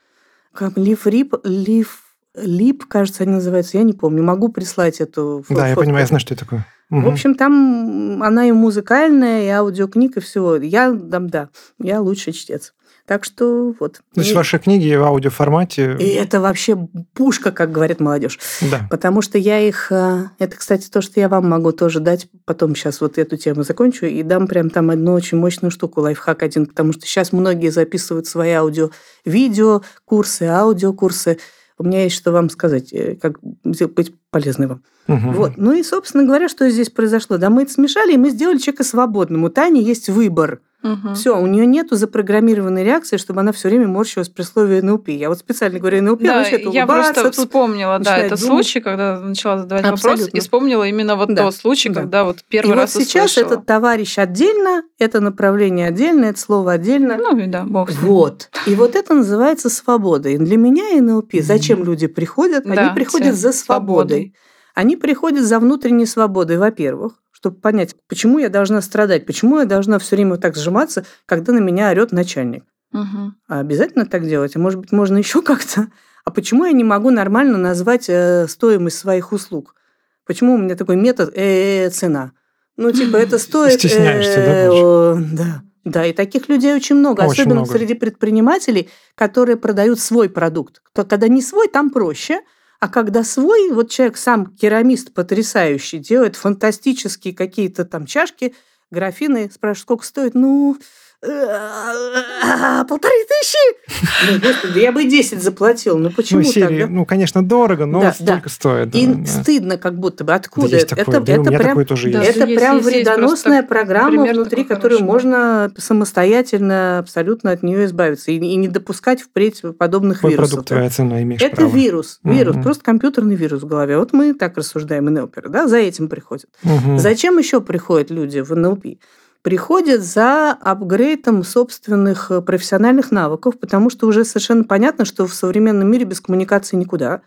Как Лив Рип, Лив Лип, кажется, они называются, я не помню. Могу прислать эту Да, я понимаю, я знаю, что это такое. Угу. В общем, там она и музыкальная, и аудиокниг, и всего. Я, да, да, я лучший чтец. Так что вот. То есть и... ваши книги в аудиоформате. И это вообще пушка, как говорит молодежь. Да. Потому что я их... Э, это, кстати, то, что я вам могу тоже дать. Потом сейчас вот эту тему закончу и дам прям там одну очень мощную штуку, лайфхак один. Потому что сейчас многие записывают свои аудио, видео, курсы, аудиокурсы. У меня есть что вам сказать, э, как быть полезной вам. Угу. Вот. Ну и, собственно говоря, что здесь произошло? Да, мы это смешали, и мы сделали человека свободным. У Тани есть выбор – Угу. Все, у нее нету запрограммированной реакции, чтобы она все время морщилась при слове НЛП. Я вот специально говорю НЛП, да, начинает я просто вспомнила, да, этот думать. случай, когда начала задавать Абсолютно. вопрос, и вспомнила именно вот да. тот случай, да. когда вот первый и раз вот сейчас услышала. этот товарищ отдельно, это направление отдельно, это слово отдельно. Ну, да, бог. Вот. И вот это называется свобода. И для меня НЛП, зачем люди приходят? Они приходят за свободой. Они приходят за внутренней свободой, во-первых чтобы понять, почему я должна страдать, почему я должна все время вот так сжиматься, когда на меня орет начальник. Угу. А обязательно так делать? А может быть, можно еще как-то? А почему я не могу нормально назвать э, стоимость своих услуг? Почему у меня такой метод э, -э, -э цена? Ну, типа, это стоит... Стесняешься, да? Да. Да, и таких людей очень много, очень особенно много. среди предпринимателей, которые продают свой продукт. Когда не свой, там проще, а когда свой, вот человек сам керамист потрясающий, делает фантастические какие-то там чашки, графины, спрашивает, сколько стоит? Ну, полторы тысячи? Ну, господи, я бы 10 заплатил. Ну, почему ну, серии, так? Да? Ну, конечно, дорого, но да, столько да. стоит. И да. стыдно как будто бы. Откуда да, это? Такое. Это, да, это прям, тоже да, есть. это есть, прям есть, вредоносная есть программа внутри, которую можно самостоятельно абсолютно от нее избавиться и, и не допускать впредь подобных Какой вирусов. продукт твоя цена имеешь Это право. вирус. Вирус, mm-hmm. просто компьютерный вирус в голове. Вот мы так рассуждаем НЛПеры, да, за этим приходят. Mm-hmm. Зачем еще приходят люди в НЛП? Приходят за апгрейдом собственных э, профессиональных навыков, потому что уже совершенно понятно, что в современном мире без коммуникации никуда.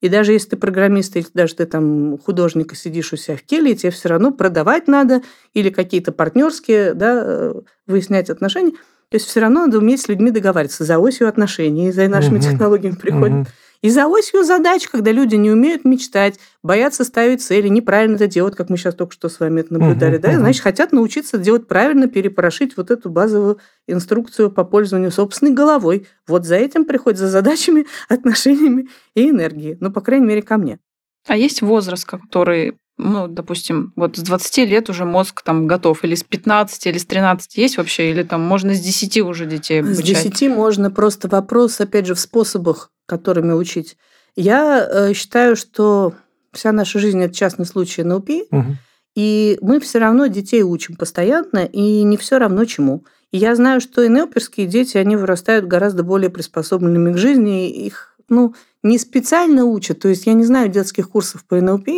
И даже если ты программист, или даже ты там художник и сидишь у себя в келье, тебе все равно продавать надо или какие-то партнерские, да, э, выяснять отношения. То есть все равно надо уметь с людьми договариваться за осью отношений, за нашими угу. технологиями приходят. Угу. И за осью задач, когда люди не умеют мечтать, боятся ставить цели, неправильно это делать, как мы сейчас только что с вами это наблюдали, угу, да, угу. значит, хотят научиться делать правильно, перепорошить вот эту базовую инструкцию по пользованию собственной головой. Вот за этим приходят, за задачами, отношениями и энергией. Ну, по крайней мере, ко мне. А есть возраст, который ну, допустим, вот с 20 лет уже мозг там готов, или с 15, или с 13 есть вообще, или там можно с 10 уже детей обучать? С 10 можно, просто вопрос, опять же, в способах, которыми учить. Я э, считаю, что вся наша жизнь – это частный случай НЛП, угу. и мы все равно детей учим постоянно, и не все равно чему. И я знаю, что НЛПерские дети, они вырастают гораздо более приспособленными к жизни, их ну, не специально учат. То есть я не знаю детских курсов по НЛП,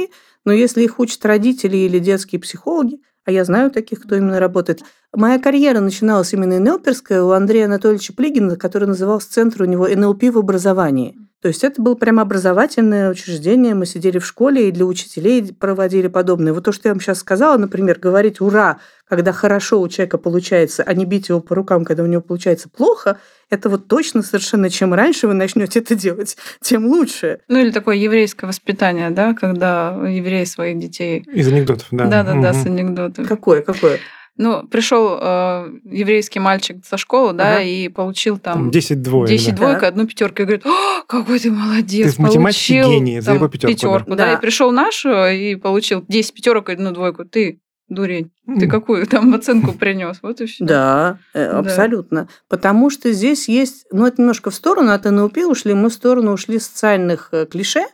но если их учат родители или детские психологи, а я знаю таких, кто именно работает. Моя карьера начиналась именно НЛПерская у Андрея Анатольевича Плигина, который назывался центр у него НЛП в образовании. То есть это было прямо образовательное учреждение, мы сидели в школе и для учителей проводили подобное. Вот то, что я вам сейчас сказала, например, говорить «ура», когда хорошо у человека получается, а не бить его по рукам, когда у него получается плохо, это вот точно совершенно чем раньше вы начнете это делать, тем лучше. Ну или такое еврейское воспитание, да, когда евреи своих детей... Из анекдотов, да. Да-да-да, угу. с анекдотов. Какое, какое? Ну, пришел э, еврейский мальчик со школы, да, ага. и получил там... 10 двоек. 10 да. двоек, одну пятерку. И говорит, О, какой ты молодец, ты получил гений, за его пятерку. пятерку да. да. И пришел наш и получил 10 пятерок и одну двойку. Ты дурень. Ты какую там оценку принес? Вот и все. Да, э, абсолютно. Потому что здесь есть, ну, это немножко в сторону от НЛП ушли, мы в сторону ушли социальных э, клише,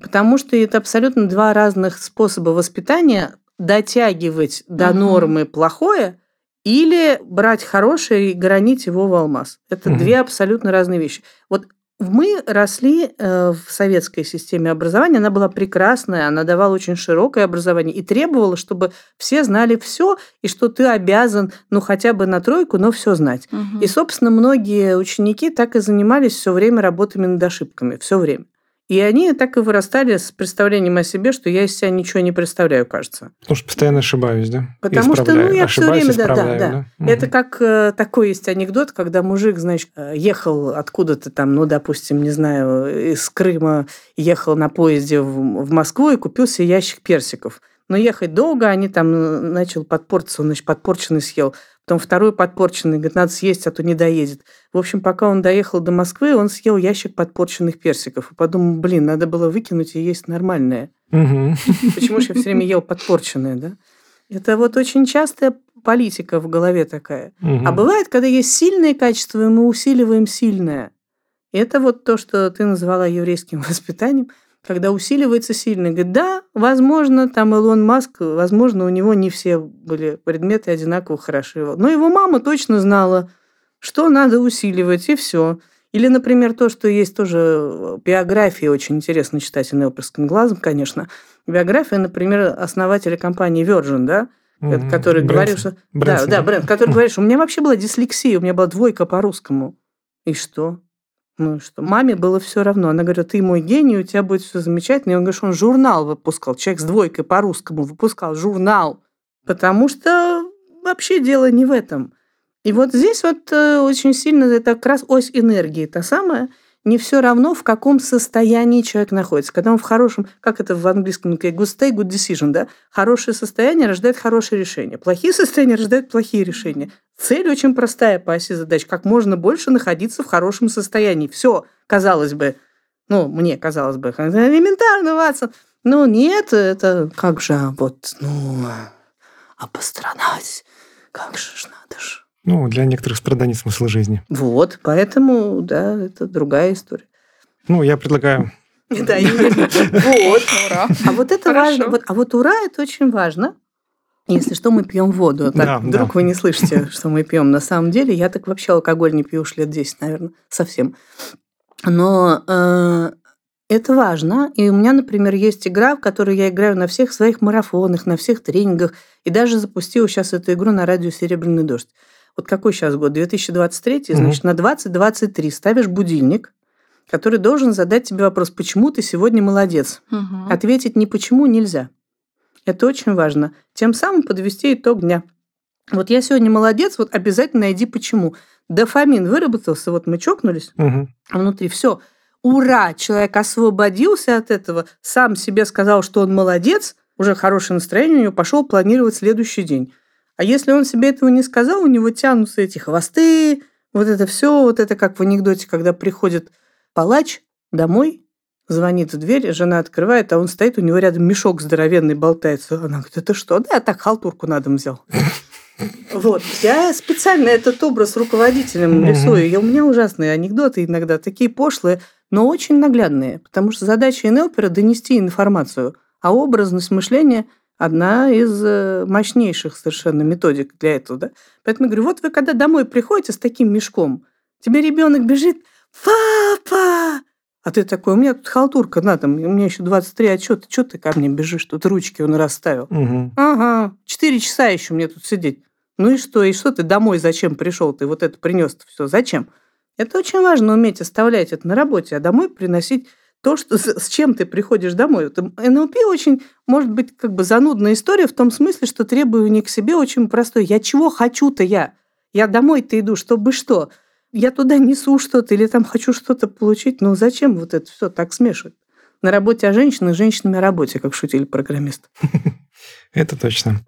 потому что это абсолютно два разных способа воспитания дотягивать до нормы плохое или брать хорошее и гранить его в алмаз. Это две абсолютно разные вещи. Вот мы росли э, в советской системе образования, она была прекрасная, она давала очень широкое образование и требовала, чтобы все знали все, и что ты обязан, ну, хотя бы на тройку, но все знать. Угу. И, собственно, многие ученики так и занимались все время работами над ошибками, все время. И они так и вырастали с представлением о себе, что я из себя ничего не представляю, кажется. Потому что постоянно ошибаюсь, да? Потому что, ну, я все время, да, да, да. Угу. Это как э, такой есть анекдот, когда мужик, значит, э, ехал откуда-то там, ну, допустим, не знаю, из Крыма, ехал на поезде в, в Москву и купил себе ящик персиков. Но ехать долго, они там э, начал подпортиться, он, значит, подпорченный съел. Потом второй подпорченный, говорит, надо съесть, а то не доедет. В общем, пока он доехал до Москвы, он съел ящик подпорченных персиков. И подумал, блин, надо было выкинуть и есть нормальное. Почему же я все время ел подпорченное, да? Это вот очень частая политика в голове такая. А бывает, когда есть сильные качества, и мы усиливаем сильное. Это вот то, что ты назвала еврейским воспитанием. Когда усиливается сильно. Говорит, да, возможно, там Илон Маск, возможно, у него не все были предметы одинаково хороши. Но его мама точно знала, что надо усиливать, и все. Или, например, то, что есть тоже биографии, очень интересно читать инелперским глазом, конечно. Биография, например, основателя компании Virgin, да, mm-hmm. который говорил, что... Брэнсон. Да, да, бренд, который говорит, что у меня вообще была дислексия, у меня была двойка по-русскому. И что? Ну что, маме было все равно. Она говорит, ты мой гений, у тебя будет все замечательно. И он говорит, он журнал выпускал. Человек с двойкой по-русскому выпускал журнал. Потому что вообще дело не в этом. И вот здесь вот э, очень сильно это как раз ось энергии, та самая, не все равно, в каком состоянии человек находится. Когда он в хорошем, как это в английском, good stay, good decision, да? Хорошее состояние рождает хорошее решение. Плохие состояния рождают плохие решения. Цель очень простая по оси задач. Как можно больше находиться в хорошем состоянии. Все, казалось бы, ну, мне казалось бы, элементарно, Ватсон. Но нет, это как же, вот, ну, обостранать. Как же ж надо же. Ну, для некоторых страданий смысл жизни. Вот, поэтому, да, это другая история. Ну, я предлагаю да, Вот. Ура. А вот это важно. Вот, а вот ура это очень важно. Если что, мы пьем воду. Так, да, вдруг да. вы не слышите, что мы пьем. На самом деле, я так вообще алкоголь не пью уж лет 10, наверное, совсем. Но э, это важно. И у меня, например, есть игра, в которой я играю на всех своих марафонах, на всех тренингах. И даже запустила сейчас эту игру на радио «Серебряный дождь». Вот какой сейчас год? 2023, значит, на 2023 ставишь будильник, который должен задать тебе вопрос, почему ты сегодня молодец. Угу. Ответить не почему нельзя. Это очень важно. Тем самым подвести итог дня. Вот я сегодня молодец, вот обязательно найди почему. Дофамин выработался, вот мы чокнулись, угу. внутри все. Ура! Человек освободился от этого, сам себе сказал, что он молодец, уже хорошее настроение у него, пошел планировать следующий день. А если он себе этого не сказал, у него тянутся эти хвосты, вот это все, вот это как в анекдоте, когда приходит палач домой, звонит в дверь, жена открывает, а он стоит, у него рядом мешок здоровенный болтается. Она говорит, это что? Да, я так халтурку на дом взял. Вот. Я специально этот образ руководителем рисую. И у меня ужасные анекдоты иногда, такие пошлые, но очень наглядные. Потому что задача НЛПера – донести информацию, а образность мышления – одна из э, мощнейших совершенно методик для этого. Да? Поэтому я говорю, вот вы когда домой приходите с таким мешком, тебе ребенок бежит, папа! А ты такой, у меня тут халтурка на там, у меня еще 23 отчета, что ты ко мне бежишь? Тут ручки он расставил. Угу. Ага, 4 часа еще мне тут сидеть. Ну и что? И что ты домой зачем пришел? Ты вот это принес все. Зачем? Это очень важно уметь оставлять это на работе, а домой приносить то, что, с, чем ты приходишь домой. Это НЛП очень, может быть, как бы занудная история в том смысле, что требование к себе очень простое. Я чего хочу-то я? Я домой-то иду, чтобы что? Я туда несу что-то или там хочу что-то получить. Ну зачем вот это все так смешивать? На работе о женщинах, женщинами о работе, как шутили программисты. Это точно.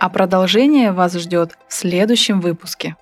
А продолжение вас ждет в следующем выпуске.